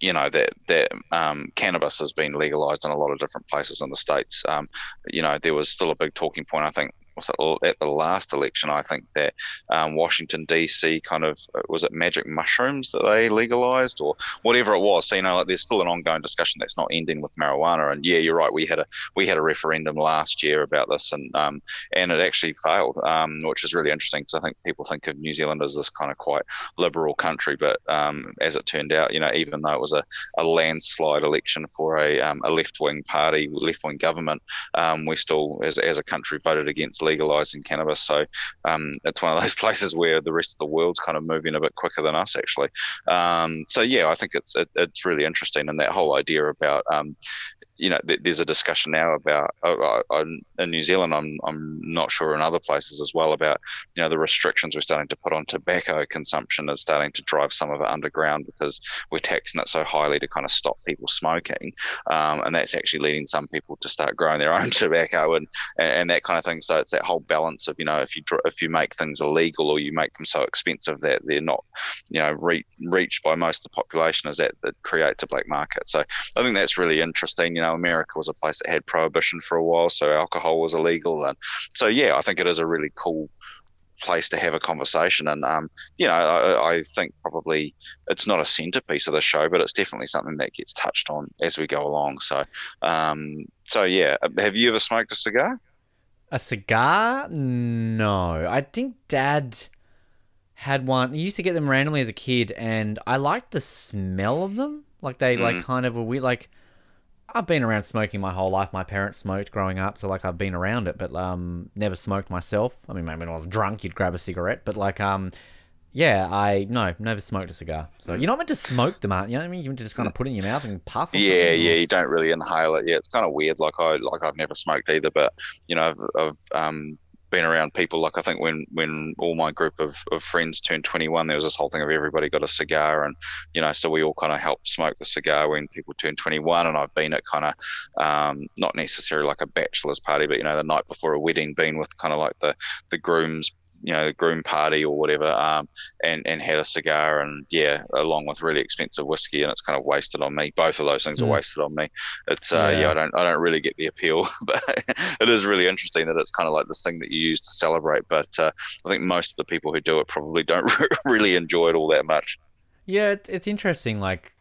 you know that that um, cannabis has been legalized in a lot of different places in the states. Um, you know there was still a big talking point. I think was at the last election, I think that um, Washington D.C. kind of uh, was it magic mushrooms that they legalized or whatever it was. So you know, like there's still an ongoing discussion that's not ending with marijuana. And yeah, you're right. We had a we had a referendum last year about this, and um, and it actually failed, um, which is really interesting because I think people think of New Zealand as this kind of quite liberal country, but um, as it turned out, you know, even though it was a, a landslide election for a, um, a left wing party, left wing government, um, we still as as a country voted against legalizing cannabis. So um, it's one of those places where the rest of the world's kind of moving a bit quicker than us, actually. Um, so yeah, I think it's it, it's really interesting, and that whole idea about um, you know, th- there's a discussion now about uh, uh, in New Zealand. I'm I'm not sure in other places as well about you know the restrictions we're starting to put on tobacco consumption is starting to drive some of it underground because we're taxing it so highly to kind of stop people smoking, um, and that's actually leading some people to start growing their own tobacco and, and that kind of thing. So it's that whole balance of you know if you if you make things illegal or you make them so expensive that they're not you know re- reached by most of the population, is that that creates a black market. So I think that's really interesting. You know know, America was a place that had prohibition for a while, so alcohol was illegal, and so yeah, I think it is a really cool place to have a conversation. And um, you know, I, I, think probably it's not a centerpiece of the show, but it's definitely something that gets touched on as we go along. So, um, so yeah, have you ever smoked a cigar? A cigar? No, I think Dad had one. He used to get them randomly as a kid, and I liked the smell of them. Like they mm. like kind of a weird like I've been around smoking my whole life. My parents smoked growing up, so like I've been around it, but um, never smoked myself. I mean, maybe when I was drunk, you'd grab a cigarette, but like um, yeah, I no, never smoked a cigar. So you're not meant to smoke them, aren't you? You know what I mean, you're meant to just kind of put it in your mouth and puff. yeah, yeah, you don't really inhale it. Yeah, it's kind of weird. Like I like I've never smoked either, but you know, I've, I've um been around people. Like I think when when all my group of, of friends turned 21 there was this whole thing of everybody got a cigar and you know so we all kind of helped smoke the cigar when people turned 21 and I've been at kind of um, not necessarily like a bachelor's party but you know the night before a wedding been with kind of like the the groom's you know, the groom party or whatever, um, and and had a cigar and yeah, along with really expensive whiskey, and it's kind of wasted on me. Both of those things mm. are wasted on me. It's uh, yeah. yeah. I don't I don't really get the appeal, but it is really interesting that it's kind of like this thing that you use to celebrate. But uh, I think most of the people who do it probably don't really enjoy it all that much. Yeah, it's, it's interesting. Like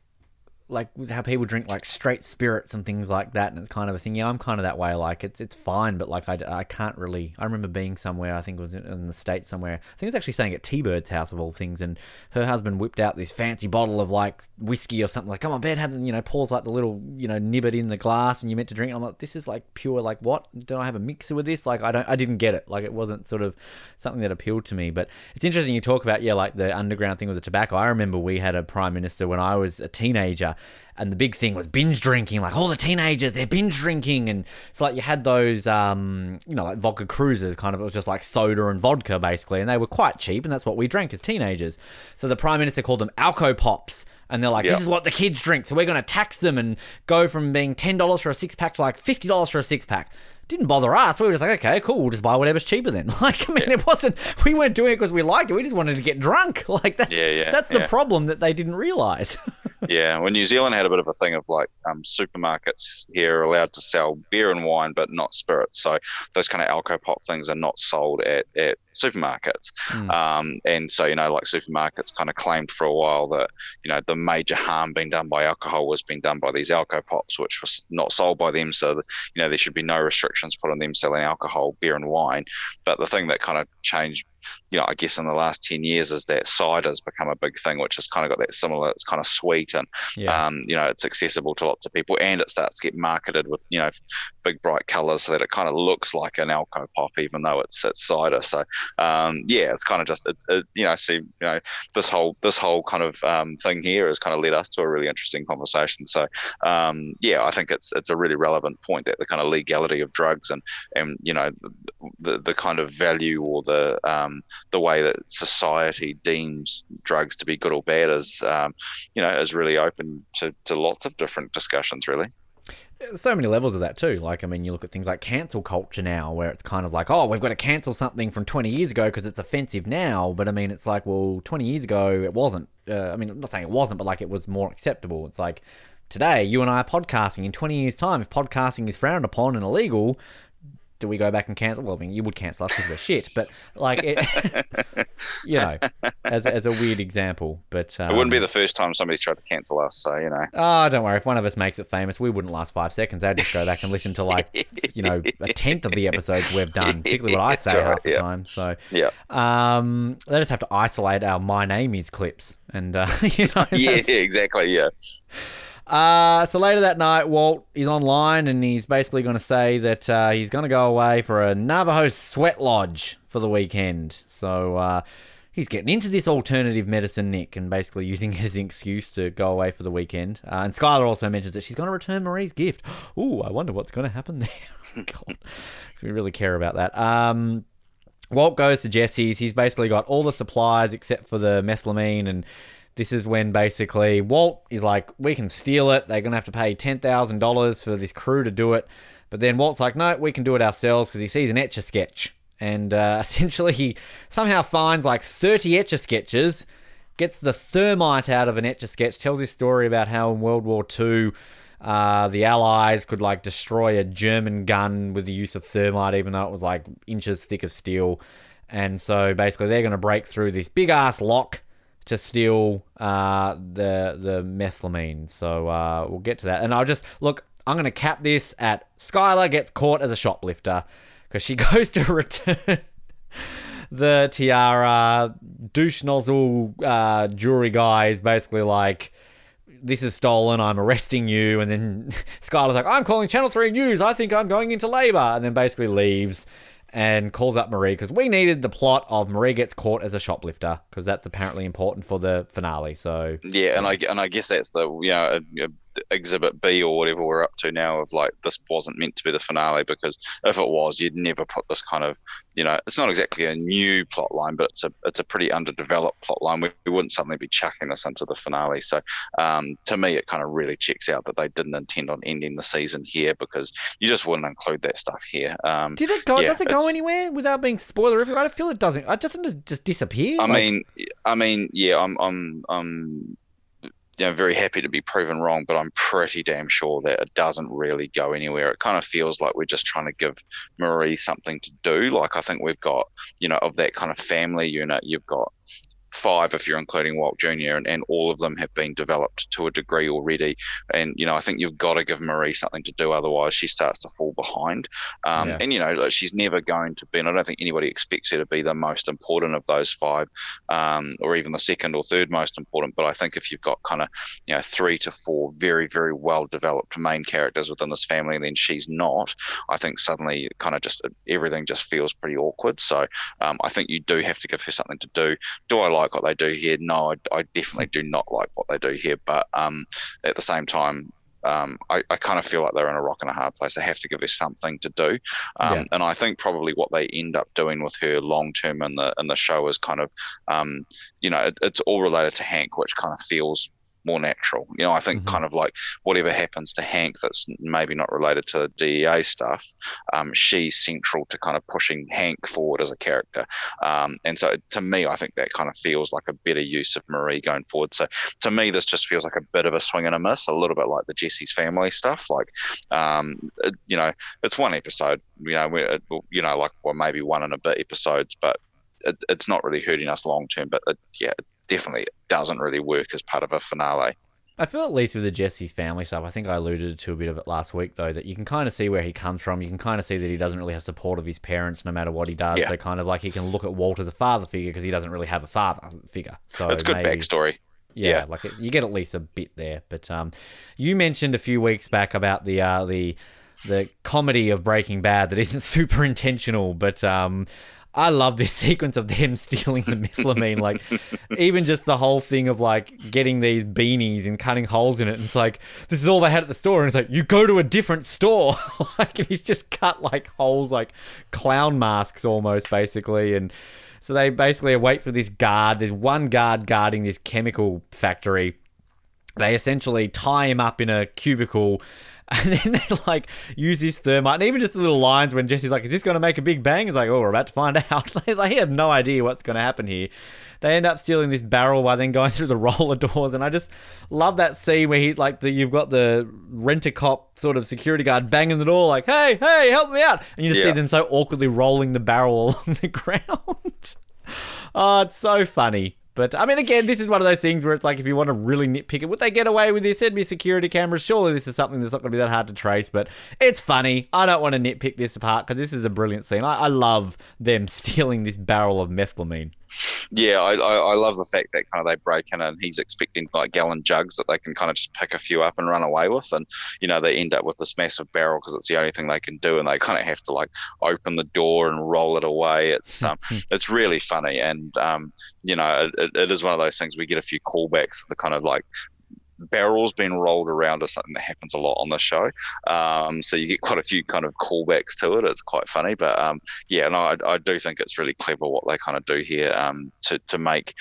like how people drink like straight spirits and things like that, and it's kind of a thing. Yeah, I'm kind of that way. Like it's it's fine, but like I, I can't really. I remember being somewhere. I think it was in the states somewhere. I think it was actually staying at T Bird's house of all things, and her husband whipped out this fancy bottle of like whiskey or something. Like, come on, bed, have you know, pours like the little you know nibbit in the glass, and you meant to drink. I'm like, this is like pure. Like, what? Do I have a mixer with this? Like, I don't. I didn't get it. Like, it wasn't sort of something that appealed to me. But it's interesting you talk about yeah, like the underground thing with the tobacco. I remember we had a prime minister when I was a teenager and the big thing was binge drinking. Like all the teenagers, they're binge drinking, and it's like you had those, um, you know, like vodka cruisers. Kind of, it was just like soda and vodka basically, and they were quite cheap, and that's what we drank as teenagers. So the prime minister called them Alco Pops, and they're like, yep. this is what the kids drink, so we're going to tax them and go from being ten dollars for a six pack to like fifty dollars for a six pack didn't bother us. We were just like, okay, cool, we'll just buy whatever's cheaper then. Like, I mean, yeah. it wasn't. We weren't doing it because we liked it. We just wanted to get drunk. Like that's yeah, yeah, that's the problem that they didn't realize. yeah, well, New Zealand had a bit of a thing of like um, supermarkets here are allowed to sell beer and wine, but not spirits. So those kind of alcohol pop things are not sold at, at supermarkets. Mm. Um, and so, you know, like supermarkets kind of claimed for a while that, you know, the major harm being done by alcohol was being done by these alcohol pops, which was not sold by them. So, you know, there should be no restrictions put on them selling alcohol, beer, and wine. But the thing that kind of changed you know, I guess in the last 10 years is that cider's become a big thing, which has kind of got that similar, it's kind of sweet and, yeah. um, you know, it's accessible to lots of people and it starts to get marketed with, you know, big bright colors so that it kind of looks like an alco pop, even though it's, it's cider. So, um, yeah, it's kind of just, it, it, you know, see, you know, this whole, this whole kind of um, thing here has kind of led us to a really interesting conversation. So, um, yeah, I think it's, it's a really relevant point that the kind of legality of drugs and, and, you know, the, the kind of value or the, um, the way that society deems drugs to be good or bad is, um, you know, is really open to, to lots of different discussions, really. So many levels of that too. Like, I mean, you look at things like cancel culture now, where it's kind of like, oh, we've got to cancel something from 20 years ago because it's offensive now. But I mean, it's like, well, 20 years ago, it wasn't. Uh, I mean, I'm not saying it wasn't, but like it was more acceptable. It's like today, you and I are podcasting. In 20 years' time, if podcasting is frowned upon and illegal, do we go back and cancel? Well, I mean, you would cancel us because we're shit, but like, it, you know, as, as a weird example. But um, it wouldn't be um, the first time somebody tried to cancel us, so you know. Oh, don't worry. If one of us makes it famous, we wouldn't last five seconds. They'd just go back and listen to like, you know, a tenth of the episodes we've done, particularly what I say right, half the yeah. time. So yeah, um, they just have to isolate our "my name is" clips, and uh, you know, yeah, exactly, yeah. Uh, so later that night, Walt is online and he's basically going to say that uh, he's going to go away for a Navajo sweat lodge for the weekend. So uh, he's getting into this alternative medicine, Nick, and basically using his excuse to go away for the weekend. Uh, and Skyler also mentions that she's going to return Marie's gift. Ooh, I wonder what's going to happen there. God, we really care about that. Um, Walt goes to Jesse's. He's basically got all the supplies except for the methylamine and this is when basically Walt is like, we can steal it. They're going to have to pay $10,000 for this crew to do it. But then Walt's like, no, we can do it ourselves because he sees an etch a sketch. And uh, essentially, he somehow finds like 30 etch a sketches, gets the thermite out of an etch a sketch, tells his story about how in World War II, uh, the Allies could like destroy a German gun with the use of thermite, even though it was like inches thick of steel. And so basically, they're going to break through this big ass lock to steal uh, the the methylamine. So uh, we'll get to that. And I'll just look. I'm to cap this at Skyler gets caught as a shoplifter because she goes to return the tiara. Douche nozzle uh, jewelry guy is basically like, "This is stolen. I'm arresting you." And then Skyler's like, "I'm calling Channel Three News. I think I'm going into labor." And then basically leaves and calls up Marie because we needed the plot of Marie gets caught as a shoplifter because that's apparently important for the finale. So yeah, and I and I guess that's the you know exhibit B or whatever we're up to now of like this wasn't meant to be the finale because if it was, you'd never put this kind of you know it's not exactly a new plot line, but it's a it's a pretty underdeveloped plot line. We, we wouldn't suddenly be chucking this into the finale. So um, to me, it kind of really checks out that they didn't intend on ending the season here because you just wouldn't include that stuff here. Um, Did it go? Yeah, does it go anywhere without being spoiler? I feel it doesn't. It doesn't just disappear. I like... mean, I mean, yeah, I'm I'm I'm you know, very happy to be proven wrong, but I'm pretty damn sure that it doesn't really go anywhere. It kind of feels like we're just trying to give Marie something to do. Like I think we've got, you know, of that kind of family unit, you've got five if you're including Walt Jr. And, and all of them have been developed to a degree already. And you know, I think you've got to give Marie something to do, otherwise she starts to fall behind. Um, yeah. And you know, she's never going to be. And I don't think anybody expects her to be the most important of those five, um, or even the second or third most important. But I think if you've got kind of you know three to four very very well developed main characters within this family, and then she's not, I think suddenly kind of just everything just feels pretty awkward. So um, I think you do have to give her something to do. Do I like what they do here. No, I, I definitely do not like what they do here. But um, at the same time, um, I, I, kind of feel like they're in a rock and a hard place. They have to give her something to do, um, yeah. and I think probably what they end up doing with her long term in the in the show is kind of, um, you know, it, it's all related to Hank, which kind of feels more natural. You know, I think mm-hmm. kind of like whatever happens to Hank that's maybe not related to the DEA stuff, um, she's central to kind of pushing Hank forward as a character. Um, and so to me, I think that kind of feels like a better use of Marie going forward. So to me, this just feels like a bit of a swing and a miss, a little bit like the Jesse's family stuff. Like, um, it, you know, it's one episode, you know, we're it, you know, like well, maybe one and a bit episodes, but it, it's not really hurting us long term. But it, yeah, definitely doesn't really work as part of a finale. I feel at least with the Jesse's family stuff, I think I alluded to a bit of it last week though, that you can kind of see where he comes from. You can kind of see that he doesn't really have support of his parents no matter what he does. Yeah. So kind of like he can look at Walt as a father figure because he doesn't really have a father figure. So it's good maybe, backstory. Yeah, yeah, like you get at least a bit there. But um, you mentioned a few weeks back about the uh, the the comedy of Breaking Bad that isn't super intentional, but um, I love this sequence of them stealing the methylamine. like, even just the whole thing of like getting these beanies and cutting holes in it. And it's like, this is all they had at the store. And it's like, you go to a different store. like, he's just cut like holes, like clown masks almost, basically. And so they basically wait for this guard. There's one guard guarding this chemical factory. They essentially tie him up in a cubicle And then they like use this thermite, and even just the little lines when Jesse's like, "Is this going to make a big bang?" It's like, "Oh, we're about to find out." they like he have no idea what's going to happen here. They end up stealing this barrel while then going through the roller doors, and I just love that scene where he like the you've got the rent a cop sort of security guard banging the door like, "Hey, hey, help me out!" And you just yeah. see them so awkwardly rolling the barrel along the ground. oh, it's so funny. But I mean, again, this is one of those things where it's like, if you want to really nitpick it, would they get away with this? It'd be security cameras. Surely this is something that's not going to be that hard to trace, but it's funny. I don't want to nitpick this apart because this is a brilliant scene. I, I love them stealing this barrel of methylamine. Yeah, I, I, I, love the fact that kind of they break in and he's expecting like gallon jugs that they can kind of just pick a few up and run away with, and you know they end up with this massive barrel because it's the only thing they can do, and they kind of have to like open the door and roll it away. It's um, it's really funny, and um, you know it, it is one of those things we get a few callbacks, the kind of like barrels being rolled around is something that happens a lot on the show. Um, so you get quite a few kind of callbacks to it. It's quite funny, but um, yeah, no, I, I, do think it's really clever what they kind of do here um, to to make.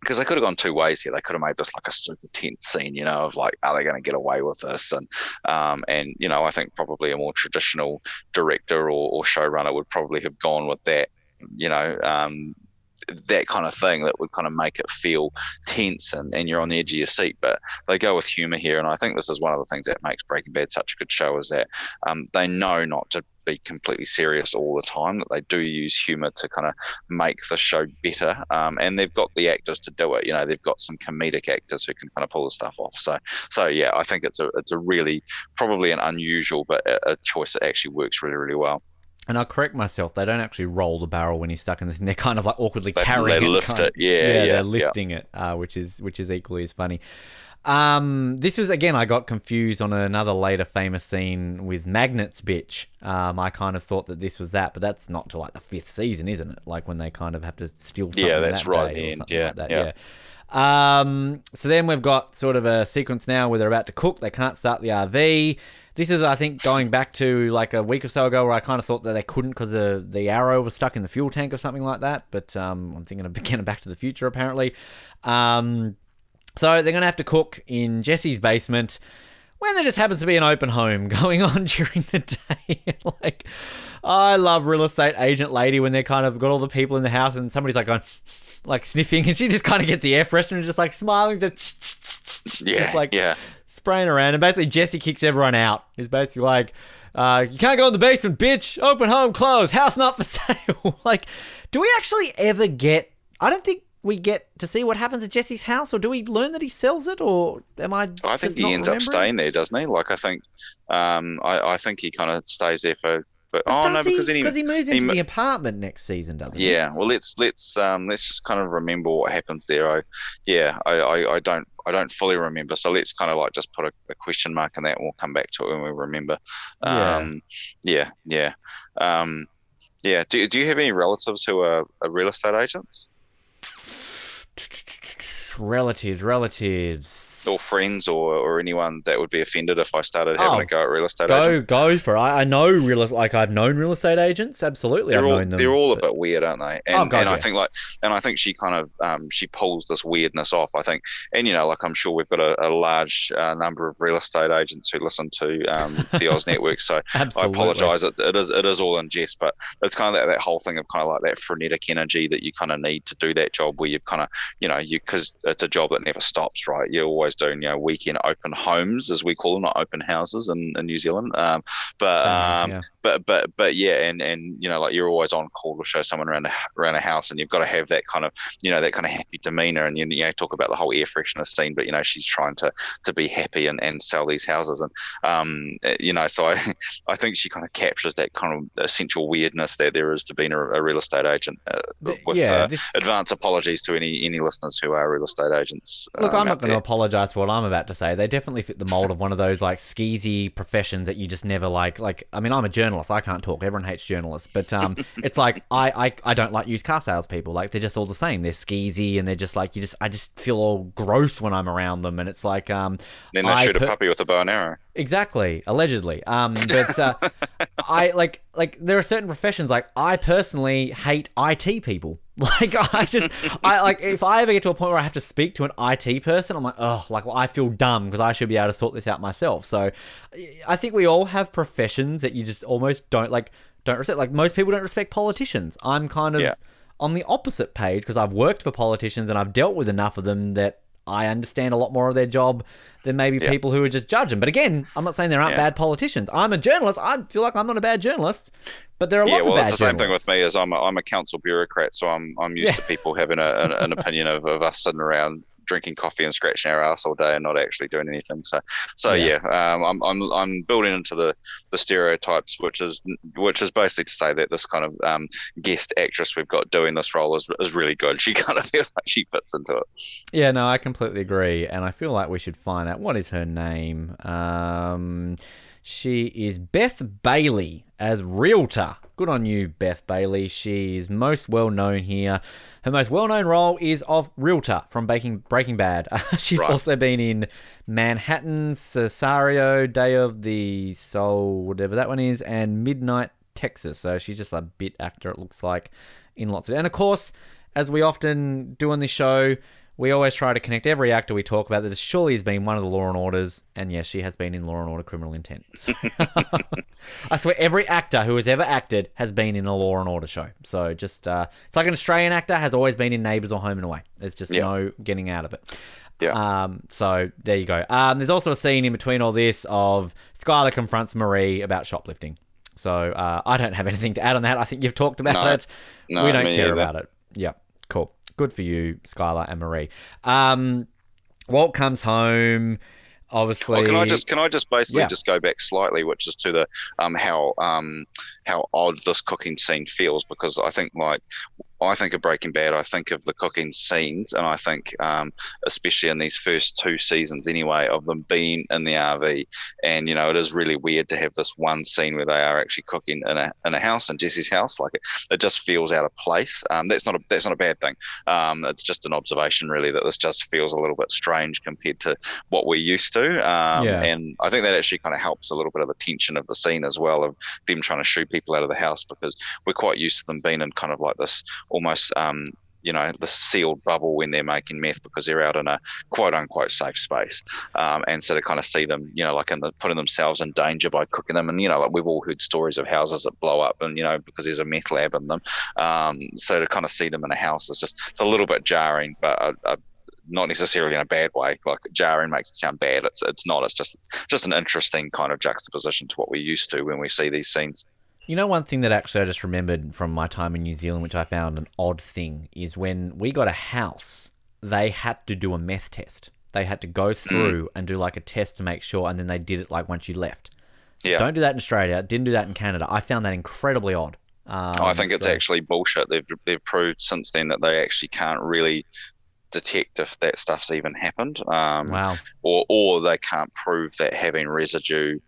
Because they could have gone two ways here. They could have made this like a super tense scene, you know, of like, are they going to get away with this? And um, and you know, I think probably a more traditional director or, or showrunner would probably have gone with that, you know, um, that kind of thing that would kind of make it feel tense and, and you're on the edge of your seat. But they go with humor here, and I think this is one of the things that makes Breaking Bad such a good show is that um, they know not to be completely serious all the time. That they do use humor to kind of make the show better, um, and they've got the actors to do it. You know, they've got some comedic actors who can kind of pull the stuff off. So, so yeah, I think it's a it's a really probably an unusual but a, a choice that actually works really really well. And I'll correct myself. They don't actually roll the barrel when he's stuck in this. They're kind of like awkwardly They, carrying they it. lift it, of- yeah, yeah, they're yeah. lifting it, uh, which is which is equally as funny. Um, this is again, I got confused on another later famous scene with Magnets, bitch. Um, I kind of thought that this was that, but that's not to like the fifth season, isn't it? Like when they kind of have to steal something. Yeah, that's that right day or end, something yeah, like that. yeah. yeah. Um, so then we've got sort of a sequence now where they're about to cook. They can't start the RV. This is, I think, going back to like a week or so ago where I kind of thought that they couldn't because the, the arrow was stuck in the fuel tank or something like that. But um, I'm thinking of getting Back to the Future apparently. Um, so they're going to have to cook in Jesse's basement when there just happens to be an open home going on during the day. like, I love real estate agent lady when they're kind of got all the people in the house and somebody's like going, like sniffing, and she just kind of gets the air freshener and just like smiling, just, Yeah, just like yeah. Spraying around. And basically, Jesse kicks everyone out. He's basically like, uh, you can't go in the basement, bitch. Open home, closed. House not for sale. like, do we actually ever get? I don't think we get to see what happens at Jesse's house, or do we learn that he sells it, or am I? I think he ends up staying there, doesn't he? Like I think, um, I, I think he kind of stays there for. But oh Does no, he? because then he, he moves into mo- the apartment next season, doesn't he? Yeah, well, let's let's um let's just kind of remember what happens there. I yeah, I, I, I don't I don't fully remember, so let's kind of like just put a, a question mark in that, and we'll come back to it when we remember. Yeah. Um, yeah, yeah, um, yeah. Do do you have any relatives who are, are real estate agents Relatives, relatives, or friends or, or anyone that would be offended if I started having Oh, a go at real estate Go, agents? go for it. I, I know real like I've known real estate agents. Absolutely, They're I've all known them. they're all a bit weird, aren't they? Oh, And, God, and I think like, and I think she kind of um, she pulls this weirdness off. I think, and you know, like I'm sure we've got a, a large uh, number of real estate agents who listen to um, the Oz Network. So I apologize. It, it is it is all in jest, but it's kind of that, that whole thing of kind of like that frenetic energy that you kind of need to do that job where you kind of you know you because it's a job that never stops, right? You're always doing you know weekend open homes as we call them, not open houses in, in New Zealand. Um, but um, yeah. but but but yeah, and and you know like you're always on call to show someone around a around a house, and you've got to have that kind of you know that kind of happy demeanor, and you, you know talk about the whole air freshener scene, but you know she's trying to to be happy and, and sell these houses, and um eh, you know so I I think she kind of captures that kind of essential weirdness that there is to being a, a real estate agent. Uh, with yeah, uh, this- advance apologies to any any listeners who are real estate agents. Look, um, I'm not going to apologize for what I'm about to say. They definitely fit the mold of one of those like skeezy professions that you just never like. Like, I mean, I'm a journalist. I can't talk. Everyone hates journalists, but um, it's like I, I I don't like used car salespeople. Like, they're just all the same. They're skeezy and they're just like you just I just feel all gross when I'm around them. And it's like um, Then they I shoot per- a puppy with a bow and arrow. Exactly, allegedly. Um, but uh, I like like there are certain professions like I personally hate IT people. Like I just I like if I ever get to a point where I have to speak to an IT person, I'm like, oh, like well, I feel dumb because I should be able to sort this out myself. So I think we all have professions that you just almost don't like don't respect. Like most people don't respect politicians. I'm kind of Yeah. on the opposite page because I've worked for politicians and I've dealt with enough of them that I understand a lot more of their job than maybe Yeah. people who are just judging. But again, I'm not saying there aren't Yeah. bad politicians. I'm a journalist. I feel like I'm not a bad journalist, but there are Yeah, lots well, of bad it's the same thing with me. Is I'm a, I'm a council bureaucrat, so I'm I'm used Yeah. to people having a, an, an opinion of, of us sitting around drinking coffee and scratching our ass all day and not actually doing anything. So, so Yeah. yeah, um, I'm I'm I'm building into the the stereotypes, which is which is basically to say that this kind of um, guest actress we've got doing this role is is really good. She kind of feels like she fits into it. Yeah, no, I completely agree, and I feel like we should find out what is her name. Um, she is Beth Bailey as realtor. Good on you, Beth Bailey. She's most well known here. Her most well known role is of realtor from Breaking Breaking Bad. She's Right. also been in Manhattan, Cesario, Day of the Soul, whatever that one is, and Midnight Texas. So she's just a bit actor. It looks like in lots of, and of course, as we often do on this show, we always try to connect every actor we talk about that has surely has been one of the Law and Orders, and yes, she has been in Law and Order: Criminal Intent. So I swear, every actor who has ever acted has been in a Law and Order show. So just uh, it's like an Australian actor has always been in Neighbours or Home and Away. There's just Yeah. no getting out of it. Yeah. Um, so there you go. Um, there's also a scene in between all this of Skyler confronts Marie about shoplifting. So uh, I don't have anything to add on that. I think you've talked about No. it. No, we don't care either. about it. Yeah, cool. Good for you, Skyler and Marie. Um, Walt comes home. Obviously, Oh, can I just can I just basically Yeah. just go back slightly, which is to the um how um how odd this cooking scene feels because I think like I think of Breaking Bad, I think of the cooking scenes, and I think um especially in these first two seasons anyway of them being in the RV, and you know it is really weird to have this one scene where they are actually cooking in a in a house in Jesse's house, like it, it just feels out of place. Um, that's not a that's not a bad thing. Um, it's just an observation really that this just feels a little bit strange compared to what we're used to. Um, Yeah. And I think that actually kind of helps a little bit of the tension of the scene as well of them trying to shoot people out of the house because we're quite used to them being in kind of like this almost. Um, you know, the sealed bubble when they're making meth because they're out in a quote unquote safe space. Um, and so to kind of see them, you know, like in the putting themselves in danger by cooking them. And, you know, like we've all heard stories of houses that blow up and, you know, because there's a meth lab in them. Um, so to kind of see them in a house is just, it's a little bit jarring, but not necessarily in a bad way. Like jarring makes it sound bad. It's it's not. It's just just an interesting kind of juxtaposition to what we're used to when we see these scenes. You know, one thing that actually I just remembered from my time in New Zealand, which I found an odd thing, is when we got a house, they had to do a meth test. They had to go through and do like a test to make sure, and then they did it like once you left. Yeah. Don't do that in Australia. Didn't do that in Canada. I found that incredibly odd. Um, I think it's so- actually bullshit. They've they've proved since then that they actually can't really detect if that stuff's even happened. Um, wow. or or they can't prove that having residue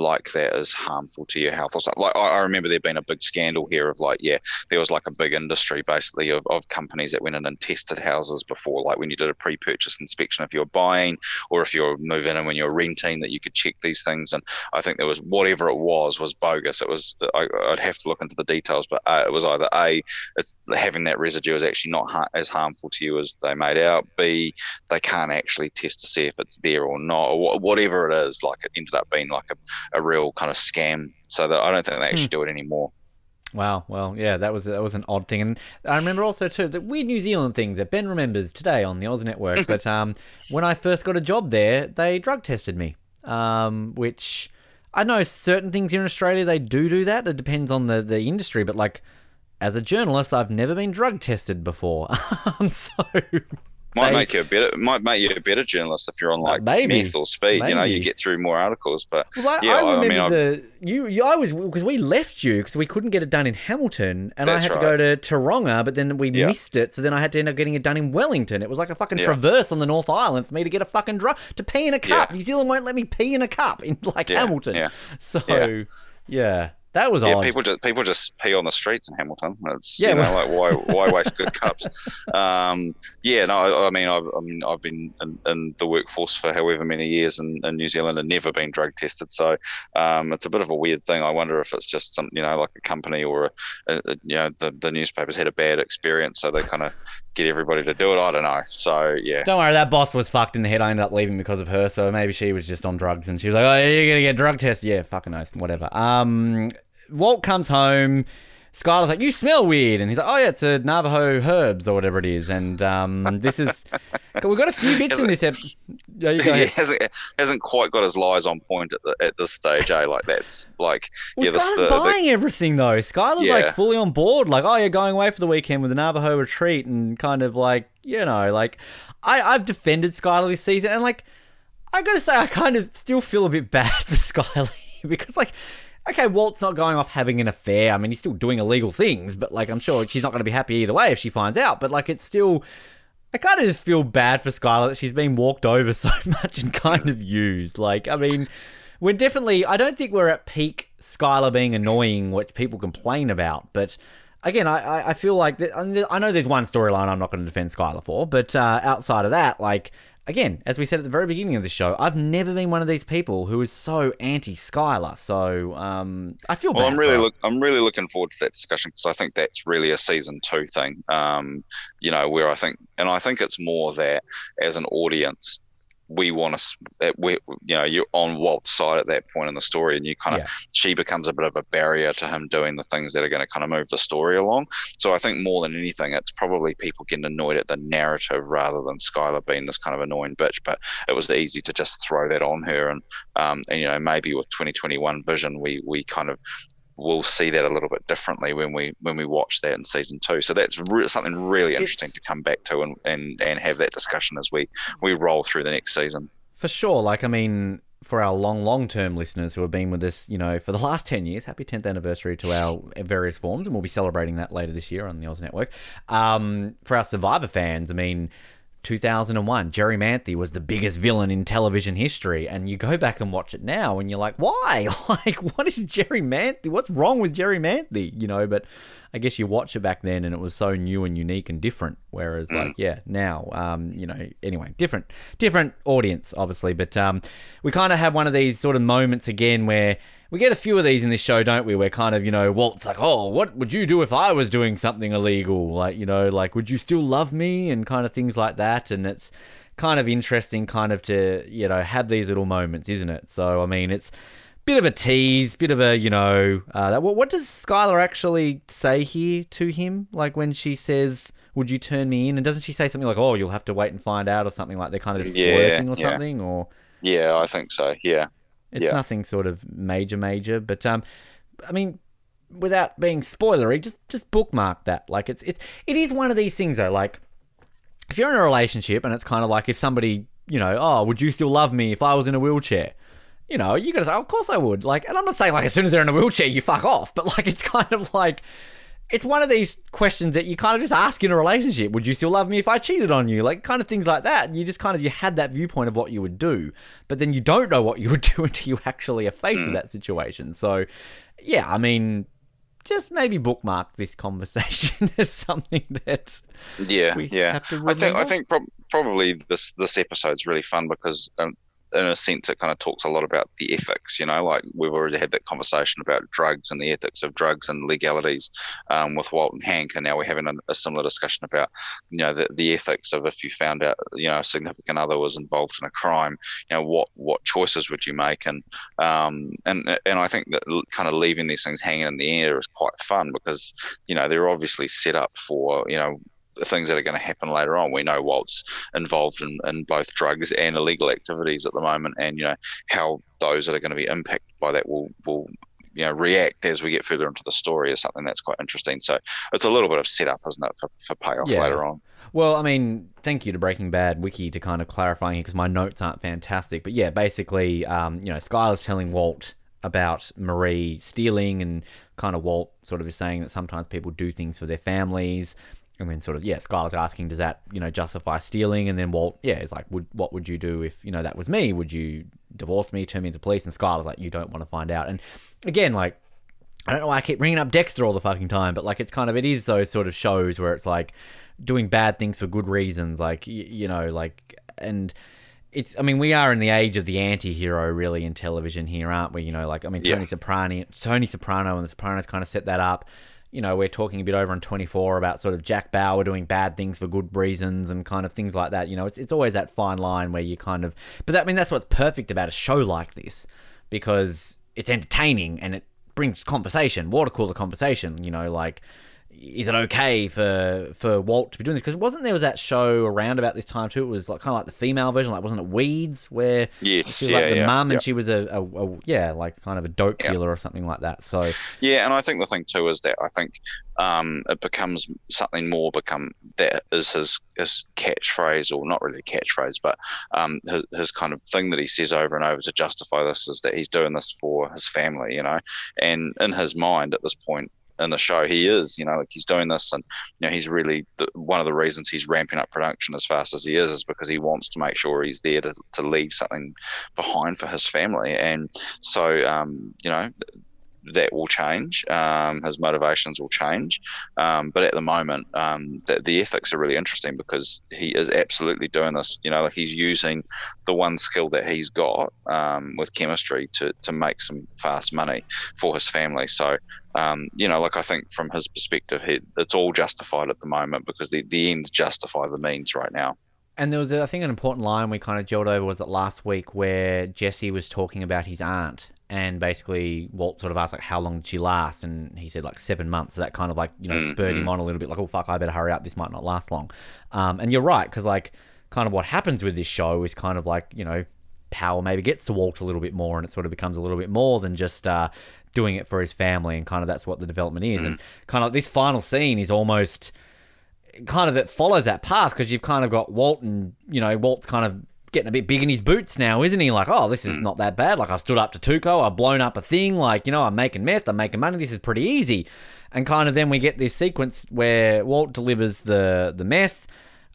like that is harmful to your health or something. Like I, I remember there being a big scandal here of like, yeah, there was like a big industry basically of, of companies that went in and tested houses before, like when you did a pre-purchase inspection if you're buying or if you're moving in when you're renting, that you could check these things. And I think there was whatever it was was bogus. It was I, I'd have to look into the details, but uh, it was either a it's having that residue is actually not ha- as harmful to you as they made out. B they can't actually test to see if it's there or not, or wh- whatever it is. Like it ended up being like a, a real kind of scam. So that I don't think they actually do it anymore. Wow. Well, yeah, that was that was an odd thing, and I remember also too the weird New Zealand things that Ben remembers today on the Oz Network. but um, when I first got a job there, they drug tested me, um, which I know certain things here in Australia they do do that. It depends on the the industry, but like as a journalist, I've never been drug tested before. so Might they- make you a better might make you a better journalist if you're on uh, like maybe. meth or speed. You know, you get through more articles. But Well, I, yeah, I I remember I've- the you, you. I was because we left you because we couldn't get it done in Hamilton, and I had to go to Tauranga, but then we Yeah. missed it, so then I had to end up getting it done in Wellington. It was like a fucking Yeah. traverse on the North Island for me to get a fucking drug to pee in a cup. New Zealand won't let me pee in a cup in like Hamilton. So Yeah. That was yeah, odd. people just people just pee on the streets in Hamilton. It's Yeah, you know well- like why why waste good cups? Um, yeah, no, I, I mean I've I mean I've been in, in the workforce for however many years in, in New Zealand and never been drug tested. So um, it's a bit of a weird thing. I wonder if it's just some you know like a company or a, a, a- you know the, the newspapers had a bad experience, so they kind of get everybody to do it. I don't know. So yeah, Don't worry, that boss was fucked in the head. I ended up leaving because of her, so maybe she was just on drugs and she was like, "Oh, you're gonna get drug tested." Yeah, fucking oath, whatever. Um, Walt comes home. Skyler's like, "You smell weird," and he's like, "Oh yeah, it's a Navajo herbs or whatever it is." And um, this is we've got a few bits in this episode. Yeah, yeah, hasn't hasn't quite got his lies on point at the, at this stage. Eh? Like that's like Well, yeah, Skyler's the, the, buying everything though. Skyler's like fully on board. Like, oh, you're going away for the weekend with the Navajo retreat, and kind of like, you know, like, I I've defended Skyler this season, and like, I gotta say, I kind of still feel a bit bad for Skyler because like. Okay, Walt's not going off having an affair. I mean, he's still doing illegal things, but like, I'm sure she's not going to be happy either way if she finds out. But like, it's still, I kind of just feel bad for Skyler that she's been walked over so much and kind of used. Like, I mean, we're definitely, I don't think we're at peak Skyler being annoying, which people complain about. But again, I, I- feel like, I I know there's one storyline I'm not going to defend Skyler for, but uh, outside of that, like, again, as we said at the very beginning of the show, I've never been one of these people who is so anti Skyler. So um, I feel well. bad. I'm really look. I'm really looking forward to that discussion because I think that's really a season two thing. Um, you know, where I think, and I think it's more that as an audience, we want to, we, you know, you're on Walt's side at that point in the story, and you kind of, Yeah. she becomes a bit of a barrier to him doing the things that are going to kind of move the story along. So I think more than anything, it's probably people getting annoyed at the narrative rather than Skyler being this kind of annoying bitch. But it was easy to just throw that on her, and, um, and you know, maybe with 2021 vision, we we kind of we'll see that a little bit differently when we when we watch that in season two. So that's re- something really interesting It's- to come back to and, and and have that discussion as we we roll through the next season. For sure. Like, I mean, for our long, long term listeners who have been with us, you know, for the last 10 years, happy 10th anniversary to our various forms, and we'll be celebrating that later this year on the Oz Network. Um, for our Survivor fans, I mean, 2001, Jerri Manthey was the biggest villain in television history, and you go back and watch it now, and you're like, why? Like, what is Jerri Manthey? What's wrong with Jerri Manthey? You know, but I guess you watch it back then, and it was so new and unique and different. Whereas, like, yeah, now, um, you know, anyway, different, different audience, obviously, but um, we kind of have one of these sort of moments again where we get a few of these in this show, don't we? Where kind of, you know, Walt's like, oh, what would you do if I was doing something illegal? Like, you know, like, would you still love me? And kind of things like that. And it's kind of interesting, kind of to, you know, have these little moments, isn't it? So, I mean, it's a bit of a tease, bit of a, you know, uh, that, what, what does Skyler actually say here to him? Like, when she says, would you turn me in? And doesn't she say something like, oh, you'll have to wait and find out or something like they're kind of just Yeah, flirting or yeah. something? Or. Yeah, I think so. Yeah, It's Yeah. nothing sort of major, major, but um, I mean, without being spoilery, just just bookmark that. Like it's it's it is one of these things though. Like if you're in a relationship and it's kind of like if somebody you know, oh, would you still love me if I was in a wheelchair? You know, you gotta say, of course I would. Like, and I'm not saying like as soon as they're in a wheelchair, you fuck off, but like it's kind of like. It's one of these questions that you kind of just ask in a relationship. Would you still love me if I cheated on you? Like kind of things like that. You just kind of you had that viewpoint of what you would do, but then you don't know what you would do until you actually are faced with that situation. So, yeah, I mean, just maybe bookmark this conversation as something that yeah, yeah. I think I think prob- probably this this episode's really fun because um, in a sense it kind of talks a lot about the ethics. You know, like we've already had that conversation about drugs and the ethics of drugs and legalities um, with Walt and Hank, and now we're having a, a similar discussion about you know the, the ethics of if you found out you know a significant other was involved in a crime. You know what what choices would you make? And um, and and I think that kind of leaving these things hanging in the air is quite fun because you know they're obviously set up for you know things that are going to happen later on. We know Walt's involved in, in both drugs and illegal activities at the moment, and you know how those that are going to be impacted by that will will you know react as we get further into the story is something that's quite interesting. So it's a little bit of setup, isn't it, for, for payoff Yeah. later on? Well, I mean, thank you to Breaking Bad Wiki to kind of clarifying here because my notes aren't fantastic. But yeah, basically, um, you know, Skyler's telling Walt about Marie stealing, and kind of Walt sort of is saying that sometimes people do things for their families. And then sort of, yeah, Skyler's asking, does that, you know, justify stealing? And then Walt, yeah, is like, would what would you do if, you know, that was me? Would you divorce me, turn me into police? And Skyler's like, you don't want to find out. And again, like, I don't know why I keep bringing up Dexter all the fucking time, but like it's kind of it is those sort of shows where it's like doing bad things for good reasons, like y- you know, like and it's I mean we are in the age of the anti-hero really in television here, aren't we? You know, like I mean Yeah. Tony Soprano, Tony Soprano and the Sopranos kind of set that up. You know, we're talking a bit over on 24 about sort of Jack Bauer doing bad things for good reasons and kind of things like that. You know, it's it's always that fine line where you kind of but that I mean that's what's perfect about a show like this because it's entertaining and it brings conversation, water cooler conversation. You know, like is it okay for for Walt to be doing this? Because wasn't there was that show around about this time too? It was like kind of like the female version, like wasn't it Weeds, where Yes, she was yeah, like the yeah, mum yeah. and she was a, a, a yeah, like kind of a dope dealer or something like that. So Yeah, and I think the thing too is that I think um, it becomes something more become that is his his catchphrase or not really catchphrase, but um, his, his kind of thing that he says over and over to justify this is that he's doing this for his family, you know, and in his mind at this point in the show he is you know like he's doing this and you know he's really the, one of the reasons he's ramping up production as fast as he is is because he wants to make sure he's there to, to leave something behind for his family. And so um, you know that will change. Um, his motivations will change. Um, but at the moment, um, the, the ethics are really interesting because he is absolutely doing this. You know, he's using the one skill that he's got um, with chemistry to, to make some fast money for his family. So, um, you know, like I think from his perspective, he, it's all justified at the moment because the, the ends justify the means right now. And there was, I think, an important line we kind of gelled over was it last week where Jesse was talking about his aunt, and basically Walt sort of asked like, "How long did she last?" And he said like seven months. So that kind of like you know spurred him on a little bit, like, "Oh fuck, I better hurry up. This might not last long." Um, and you're right because like kind of what happens with this show is kind of like you know power maybe gets to Walt a little bit more, and it sort of becomes a little bit more than just uh, doing it for his family, and kind of that's what the development is. And kind of like, this final scene is almost kind of it follows that path because you've kind of got Walt and you know Walt's kind of getting a bit big in his boots now, isn't he? Like, oh, this is not that bad. Like, I've stood up to Tuco, I've blown up a thing. Like, you know, I'm making meth, I'm making money. This is pretty easy. And kind of then we get this sequence where Walt delivers the the meth.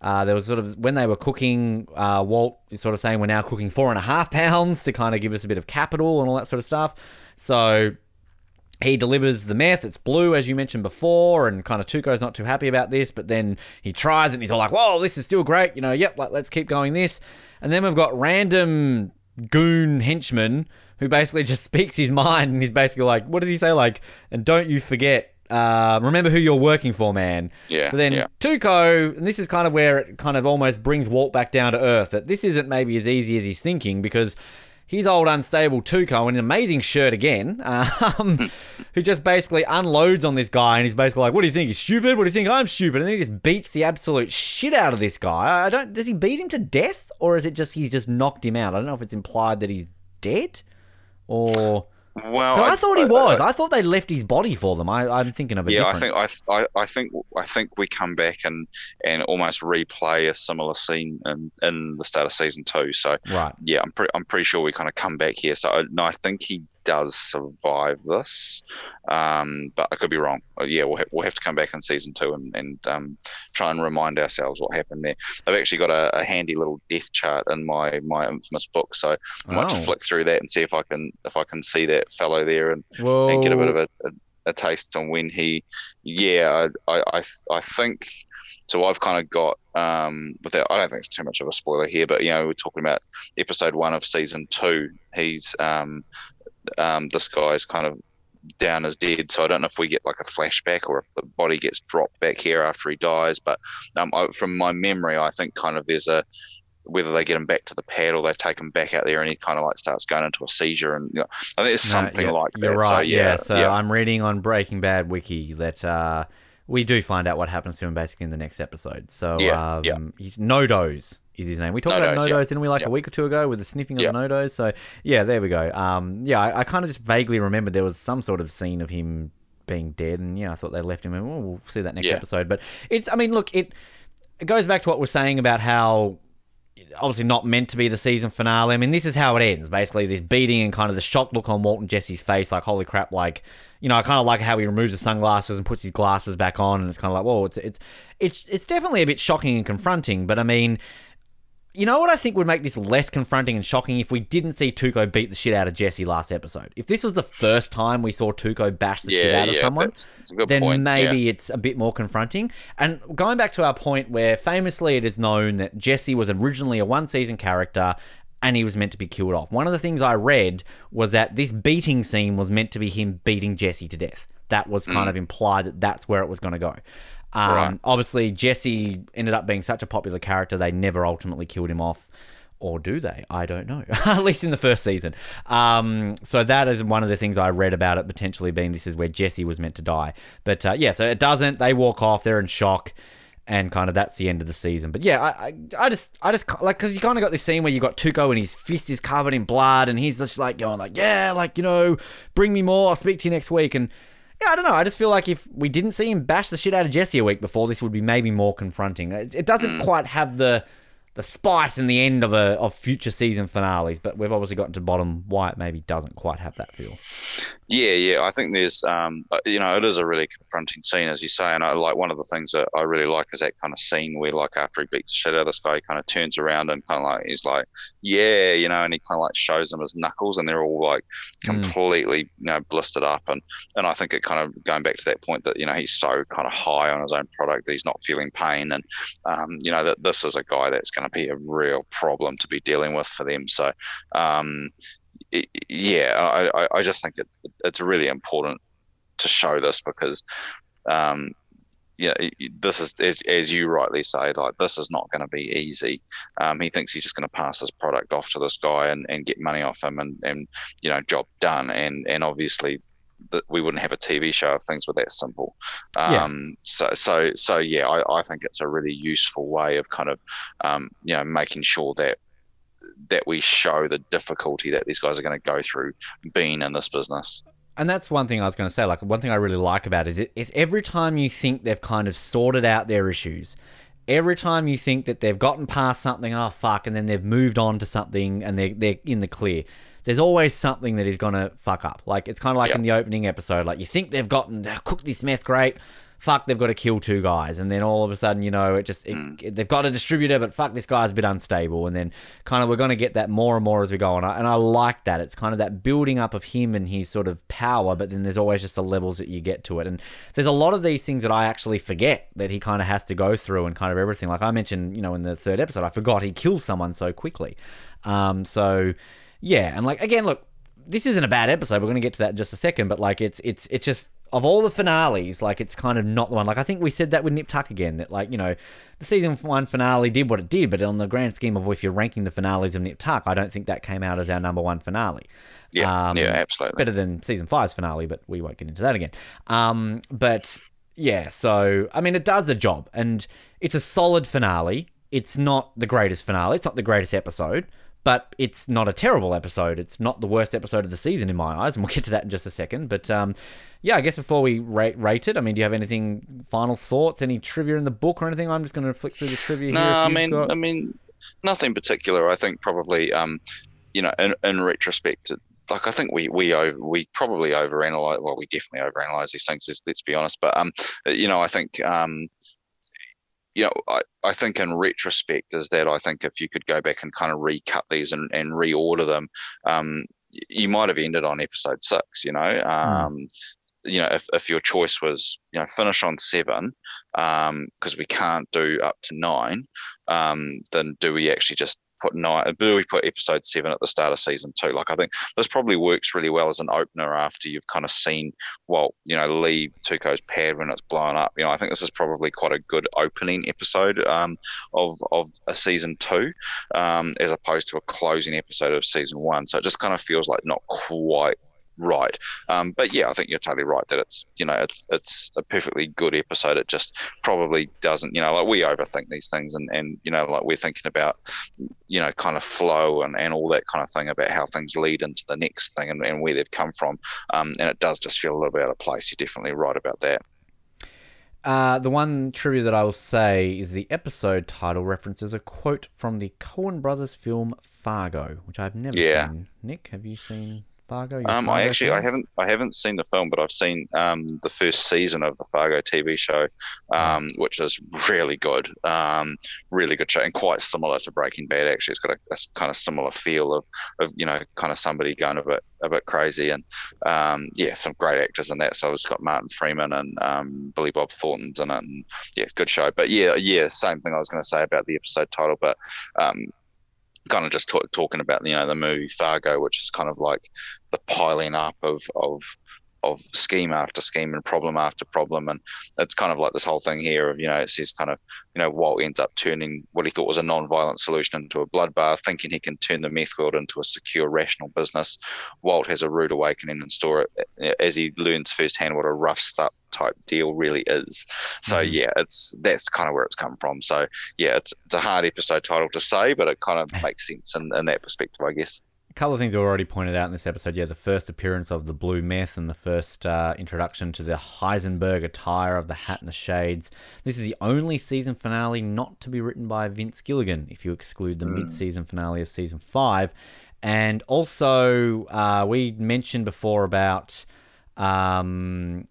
Uh, there was sort of when they were cooking, uh, Walt is sort of saying we're now cooking four and a half pounds to kind of give us a bit of capital and all that sort of stuff. So he delivers the meth. It's blue, as you mentioned before, and kind of Tuco's not too happy about this, but then he tries it and he's all like, whoa, this is still great. You know, yep, like, let's keep going this. And then we've got random goon henchman who basically just speaks his mind and he's basically like, what does he say? Like, and don't you forget, uh, remember who you're working for, man. Yeah, So then yeah. Tuco, and this is kind of where it kind of almost brings Walt back down to earth, that this isn't maybe as easy as he's thinking because he's old unstable Tuco in an amazing shirt again, um, who just basically unloads on this guy and he's basically like, "What do you think? He's stupid? What do you think? I'm stupid?" And then he just beats the absolute shit out of this guy. I don't. Does he beat him to death, or is it just he just knocked him out? I don't know if it's implied that he's dead, or. Well, 'Cause I, thought he was. I, thought they left his body for them. I, I'm thinking of a yeah, I think I, I I think I think we come back and and almost replay a similar scene in in the start of season two. So Right. yeah, I'm pretty I'm pretty sure we kind of come back here. So I, no, I think he does survive this, um, but I could be wrong. Uh, Yeah, we'll ha- we'll have to come back in season two and and um, try and remind ourselves what happened there. I've actually got a, a handy little death chart in my my infamous book, so I might Oh. just flick through that and see if I can if I can see that fellow there and Whoa. and get a bit of a, a, a taste on when he, yeah, I, I, I, I think. So I've kind of got, um, without, I don't think it's too much of a spoiler here, but you know, we're talking about episode one of season two. He's, um, um, this guy's kind of down as dead. So I don't know if we get like a flashback or if the body gets dropped back here after he dies. But um, I, from my memory, I think kind of there's a whether they get him back to the pad or they take him back out there and he kind of like starts going into a seizure and you know, I think it's No, something yeah, like You're that. right. So, yeah. yeah, So yeah. I'm reading on Breaking Bad wiki that uh, we do find out what happens to him basically in the next episode. So Yeah, um, yeah. he's No-Doze is his name. We talked about No-Doze, yeah. didn't we, like Yeah. a week or two ago with the sniffing of Yeah. the No-Doze? So yeah, there we go. Um, yeah, I, I kind of just vaguely remembered there was some sort of scene of him being dead, and yeah, I thought they left him. And well, we'll see that next episode. But it's, I mean, look, it it goes back to what we're saying about how obviously not meant to be the season finale. I mean, this is how it ends. Basically, this beating and kind of the shocked look on Walt and Jesse's face, like, holy crap, like, you know, I kind of like how he removes the sunglasses and puts his glasses back on, and it's kind of like, whoa, it's it's it's it's definitely a bit shocking and confronting. But I mean, you know what I think would make this less confronting and shocking if we didn't see Tuco beat the shit out of Jesse last episode. If this was the first time we saw Tuco bash the shit Yeah, out of someone, that's- that's then point, maybe yeah. it's a bit more confronting. And going back to our point where famously it is known that Jesse was originally a one season character and he was meant to be killed off. One of the things I read was that this beating scene was meant to be him beating Jesse to death. That was kind of implied that that's where it was going to go. Um, Right. Obviously, Jesse ended up being such a popular character, they never ultimately killed him off. Or do they? I don't know. At least in the first season. Um, so that is one of the things I read about it potentially being this is where Jesse was meant to die. But uh, yeah, so it doesn't. They walk off. They're in shock, and kind of that's the end of the season. But yeah, I, I, I just, I just like because you kind of got this scene where you got Tuco and his fist is covered in blood, and he's just like going like, yeah, like you know, bring me more. I'll speak to you next week. And yeah, I don't know. I just feel like if we didn't see him bash the shit out of Jesse a week before, this would be maybe more confronting. It, it doesn't mm. quite have the the spice in the end of a of future season finales. But we've obviously gotten to bottom why it maybe doesn't quite have that feel. Yeah, yeah. I think there's, um, uh, you know, it is a really confronting scene, as you say. And I like one of the things that I really like is that kind of scene where, like, after he beats the shit out of this guy, he kind of turns around and kind of like, he's like, yeah, you know, and he kind of like shows them his knuckles and they're all like completely, mm. you know, blistered up. And, and I think it kind of going back to that point that, you know, he's so kind of high on his own product that he's not feeling pain. And, um, you know, that this is a guy that's going to be a real problem to be dealing with for them. So, um, yeah, I, I just think it's it's really important to show this because, um, yeah, this is as, as you rightly say, like this is not going to be easy. Um, he thinks he's just going to pass this product off to this guy and, and get money off him and, and you know job done. And and obviously that we wouldn't have a TV show if things were that simple. Um, yeah. So, so, so yeah, I, I think it's a really useful way of kind of, um, you know, making sure that that we show the difficulty that these guys are going to go through being in this business. And that's one thing I was going to say. Like one thing I really like about it is, it is every time you think they've kind of sorted out their issues, every time you think that they've gotten past something, oh fuck, and then they've moved on to something and they're they're in the clear. There's always something that is gonna fuck up. Like it's kind of like yep. in the opening episode. Like you think they've gotten cooked this meth great, fuck, they've got to kill two guys, and then all of a sudden, you know, it just it, mm. it, they've got a distributor, but fuck, this guy's a bit unstable, and then kind of we're going to get that more and more as we go on, and I like that. It's kind of that building up of him and his sort of power, but then there's always just the levels that you get to it, and there's a lot of these things that I actually forget that he kind of has to go through, and kind of everything. Like I mentioned, you know, in the third episode, I forgot he kills someone so quickly. Um, so yeah, and like again, look, this isn't a bad episode. We're going to get to that in just a second, but like it's it's it's just of all the finales, like it's kind of not the one. Like I think we said that with Nip Tuck again, that like you know, the season one finale did what it did, but on the grand scheme of if you're ranking the finales of Nip Tuck, I don't think that came out as our number one finale. Yeah, um, yeah, absolutely. Better than season five's finale, but we won't get into that again. Um, but yeah, so I mean, it does the job, and it's a solid finale. It's not the greatest finale. It's not the greatest episode but it's not a terrible episode. It's not the worst episode of the season in my eyes, and we'll get to that in just a second. But um, yeah, I guess before we rate, rate it, I mean, do you have anything final thoughts, any trivia in the book or anything? I'm just going to flick through the trivia. No, here I mean, got... I mean, nothing particular. I think probably, um, you know, in, in retrospect, like I think we we over, we probably overanalyze. Well, we definitely overanalyze these things. Let's be honest. But um, you know, I think um, you know, I, I think in retrospect is that I think if you could go back and kind of recut these and, and reorder them, um, you might have ended on episode six, you know. Hmm. Um, mm. You know, if, if your choice was, you know, finish on seven, because um, we can't do up to nine, um, then do we actually just put nine, we put episode seven at the start of season two. Like I think this probably works really well as an opener after you've kind of seen Walt, you know, leave Tuco's pad when it's blown up. You know, I think this is probably quite a good opening episode um, of of a season two, um, as opposed to a closing episode of season one. So it just kind of feels like not quite right. Um, but yeah, I think you're totally right that it's you know it's it's a perfectly good episode. It just probably doesn't you know like we overthink these things and and you know like we're thinking about you know kind of flow and, and all that kind of thing about how things lead into the next thing and, and where they've come from. Um, and it does just feel a little bit out of place. You're definitely right about that. Uh, the one trivia that I will say is the episode title references a quote from the Coen brothers film Fargo, which I've never yeah. seen. Nick, have you seen Fargo? Um, I actually I haven't I haven't seen the film, but I've seen um, the first season of the Fargo TV show, um, which is really good, um, really good show, and quite similar to Breaking Bad. Actually, it's got a, a, kind of similar feel of, of you know kind of somebody going a bit a bit crazy, and um, yeah, some great actors in that. So it's got Martin Freeman and um, Billy Bob Thornton's in it, and yeah, good show. But yeah, yeah, same thing I was going to say about the episode title, but kind of just talk, talking about you know the movie Fargo, which is kind of like the piling up of of of scheme after scheme and problem after problem. And it's kind of like this whole thing here of, you know, it says kind of, you know, Walt ends up turning what he thought was a non-violent solution into a bloodbath, thinking he can turn the meth world into a secure, rational business. Walt has a rude awakening in store as he learns firsthand what a rough stuff type deal really is. So mm-hmm. yeah, it's that's kind of where it's come from. So yeah, it's, it's a hard episode title to say, but it kind of makes sense in, in that perspective, I guess. Couple of things we already pointed out in this episode. Yeah, the first appearance of the blue meth and the first uh, introduction to the Heisenberg attire of the hat and the shades. This is the only season finale not to be written by Vince Gilligan, if you exclude the mid season finale of season five. And also, uh, we mentioned before about um,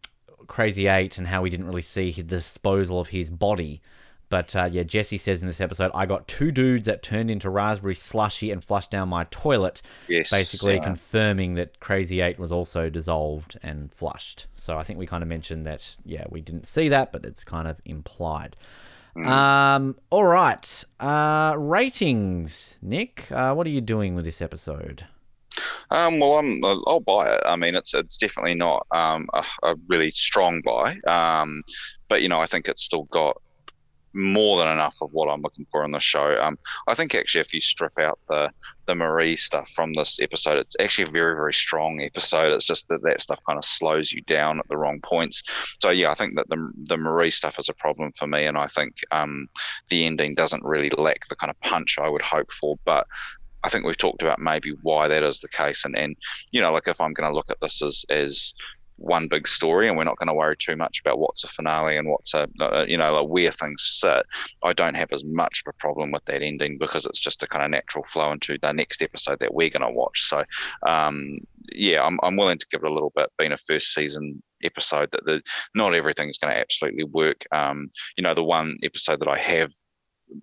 Crazy Eight and how we didn't really see the disposal of his body. But uh, yeah, Jesse says in this episode, I got two dudes that turned into raspberry slushy and flushed down my toilet. Yes, Basically uh, confirming that Crazy Eight was also dissolved and flushed. So I think we kind of mentioned that, yeah, we didn't see that, but it's kind of implied. Um, all right. Uh, ratings, Nick. Uh, what are you doing with this episode? Um, well, I'm, I'll buy it. I mean, it's it's definitely not um, a, a really strong buy, um, but you know, I think it's still got more than enough of what I'm looking for in the show. Um, I think actually, if you strip out the the Marie stuff from this episode, it's actually a very very strong episode. It's just that that stuff kind of slows you down at the wrong points. So yeah, I think that the the Marie stuff is a problem for me, and I think um, the ending doesn't really lack the kind of punch I would hope for, but. I think we've talked about maybe why that is the case, and and you know, like if I'm going to look at this as as one big story and we're not going to worry too much about what's a finale and what's a uh, you know like where things sit. I don't have as much of a problem with that ending because it's just a kind of natural flow into the next episode that we're going to watch. So um, yeah I'm, I'm willing to give it a little bit. Being a first season episode that the not everything's going to absolutely work. Um, you know the one episode that i have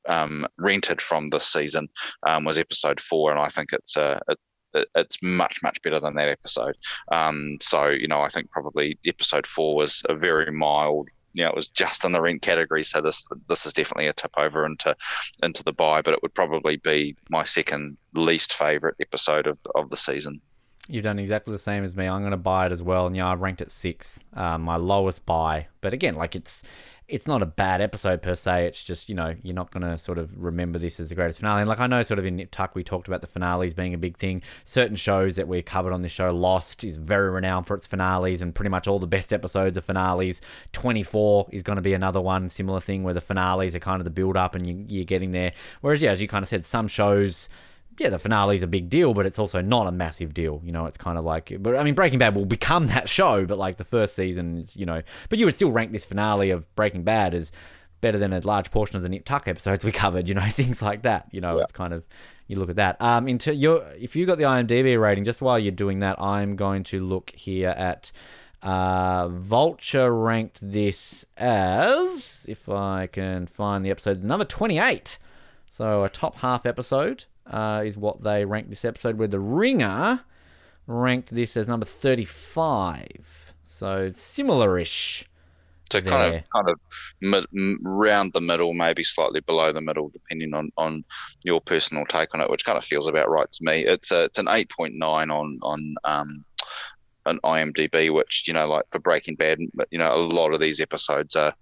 um, rented from this season um, was episode four and i think it's a, a it's much much better than that episode. Um, so you know, I think probably episode four was a very mild. You know, it was just in the rent category, so this this is definitely a tip over into into the buy, but it would probably be my second least favorite episode of of the season. You've done exactly the same as me. I'm going to buy it as well, and yeah, I've ranked it sixth, uh, my lowest buy. But again, like it's it's not a bad episode per se. It's just you know you're not gonna sort of remember this as the greatest finale. And like I know, sort of in Nip Tuck, we talked about the finales being a big thing. Certain shows that we covered on this show, Lost is very renowned for its finales, and pretty much all the best episodes are finales. 24 is going to be another one, similar thing where the finales are kind of the build up and you, you're getting there. Whereas yeah, as you kind of said, some shows yeah, the finale is a big deal, but it's also not a massive deal. You know, it's kind of like, but I mean, Breaking Bad will become that show, but like the first season is, you know, but you would still rank this finale of Breaking Bad as better than a large portion of the Nip Tuck episodes we covered. You know, things like that. You know, Yeah. it's kind of you look at that. Um, into your if you got the IMDb rating, just while you're doing that, I'm going to look here at. Uh, Vulture ranked this as, if I can find the episode, number 28. So a top half episode uh, is what they ranked this episode, where the Ringer ranked this as number 35. So similar-ish. So kind of kind of mid, round the middle, maybe slightly below the middle, depending on, on your personal take on it, which kind of feels about right to me. It's a, it's an eight point nine on on um, an IMDb, which you know, like for Breaking Bad, you know, a lot of these episodes are,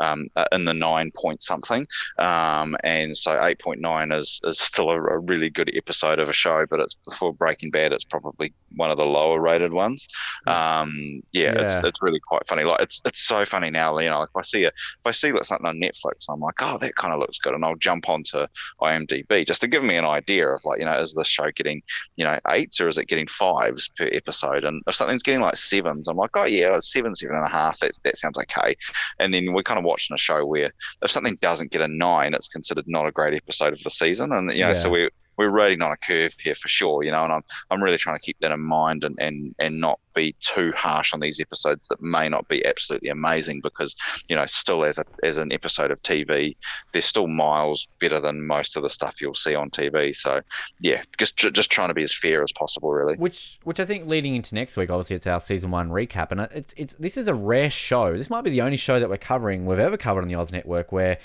um, are in the nine point something, um, and so eight point nine is is still a, a really good episode of a show, but it's before Breaking Bad, it's probably one of the lower rated ones. Um, yeah, it's Yeah. it's really quite funny. Like it's it's so funny now. You know, like if I see a if I see like something on Netflix, I'm like, oh, that kind of looks good, and I'll jump onto IMDb just to give me an idea of like, you know, is this show getting you know eights or is it getting fives per episode? And if something's getting like sevens, I'm like, oh yeah, seven, seven and a half. That that sounds okay. And then we're kind of watching a show where if something doesn't get a nine, it's considered not a great episode of the season, and you know, so Yeah. we. We're riding on a curve here for sure, you know, and I'm I'm really trying to keep that in mind and, and and not be too harsh on these episodes that may not be absolutely amazing because you know still as a as an episode of TV they're still miles better than most of the stuff you'll see on TV so yeah just just trying to be as fair as possible really Which, which I think leading into next week, obviously it's our season one recap, and it's it's this is a rare show. This might be the only show that we're covering we've ever covered on the Oz Network where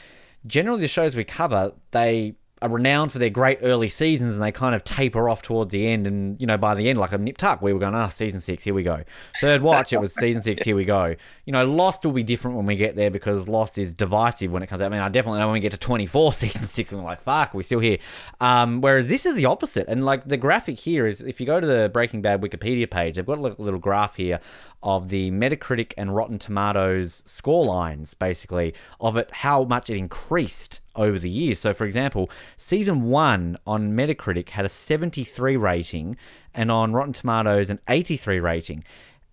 generally the shows we cover they are renowned for their great early seasons and they kind of taper off towards the end and you know by the end like a nip tuck we were going ah season six here we go. Third watch it was season six here we go. You know lost will be different when we get there because lost is divisive when it comes out. I mean i definitely know when we get to 24 season six we're like fuck we're still here. Um, whereas this is the opposite. And like the graphic here is if you go to the breaking bad wikipedia page they've got a little graph here of the Metacritic and Rotten Tomatoes score lines, basically, of it, how much it increased over the years. So, for example, season one on Metacritic had a 73 rating, and on Rotten Tomatoes, an 83 rating.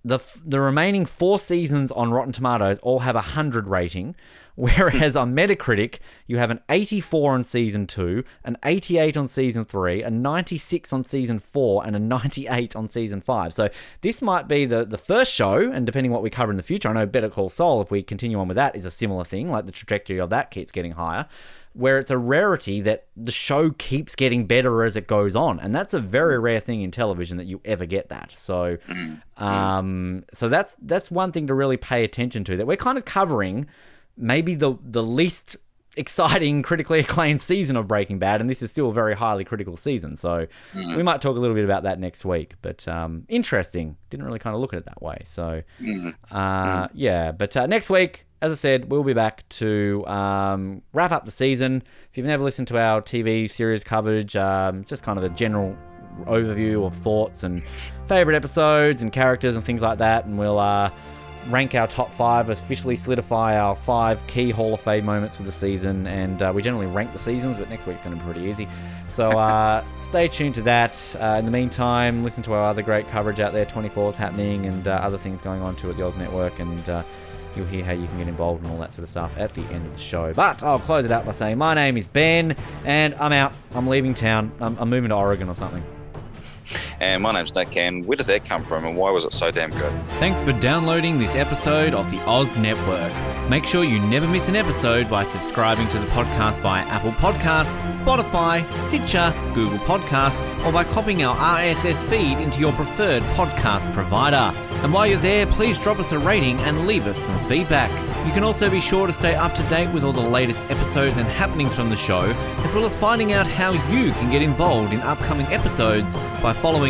The, the remaining four seasons on Rotten Tomatoes all have a 100 rating, whereas on Metacritic, you have an 84 on season two, an 88 on season three, a 96 on season four, and a 98 on season five. So this might be the, the first show, and depending what we cover in the future, I know Better Call Saul, if we continue on with that, is a similar thing, like the trajectory of that keeps getting higher where it's a rarity that the show keeps getting better as it goes on, and that's a very rare thing in television that you ever get that. So, um, so that's that's one thing to really pay attention to. That we're kind of covering maybe the the least exciting critically acclaimed season of Breaking Bad, and this is still a very highly critical season. So we might talk a little bit about that next week. But um, interesting. Didn't really kind of look at it that way. So uh, yeah. But uh, next week, as I said, we'll be back to um, wrap up the season. If you've never listened to our TV series coverage, um, just kind of a general overview of thoughts and favorite episodes and characters and things like that, and we'll uh, rank our top five, officially solidify our five key Hall of Fame moments for the season. And uh, we generally rank the seasons, but next week's going to be pretty easy. So uh, stay tuned to that. Uh, in the meantime, listen to our other great coverage out there. 24 is happening, and uh, other things going on too at the Oz Network, and. Uh, You'll hear how you can get involved and all that sort of stuff at the end of the show. But I'll close it out by saying my name is Ben, and I'm out. I'm leaving town. I'm, I'm moving to Oregon or something. And my name's Nick, and where did that come from, and why was it so damn good? Thanks for downloading this episode of the Oz Network. Make sure you never miss an episode by subscribing to the podcast via Apple Podcasts, Spotify, Stitcher, Google Podcasts, or by copying our RSS feed into your preferred podcast provider. And while you're there, please drop us a rating and leave us some feedback. You can also be sure to stay up to date with all the latest episodes and happenings from the show, as well as finding out how you can get involved in upcoming episodes by following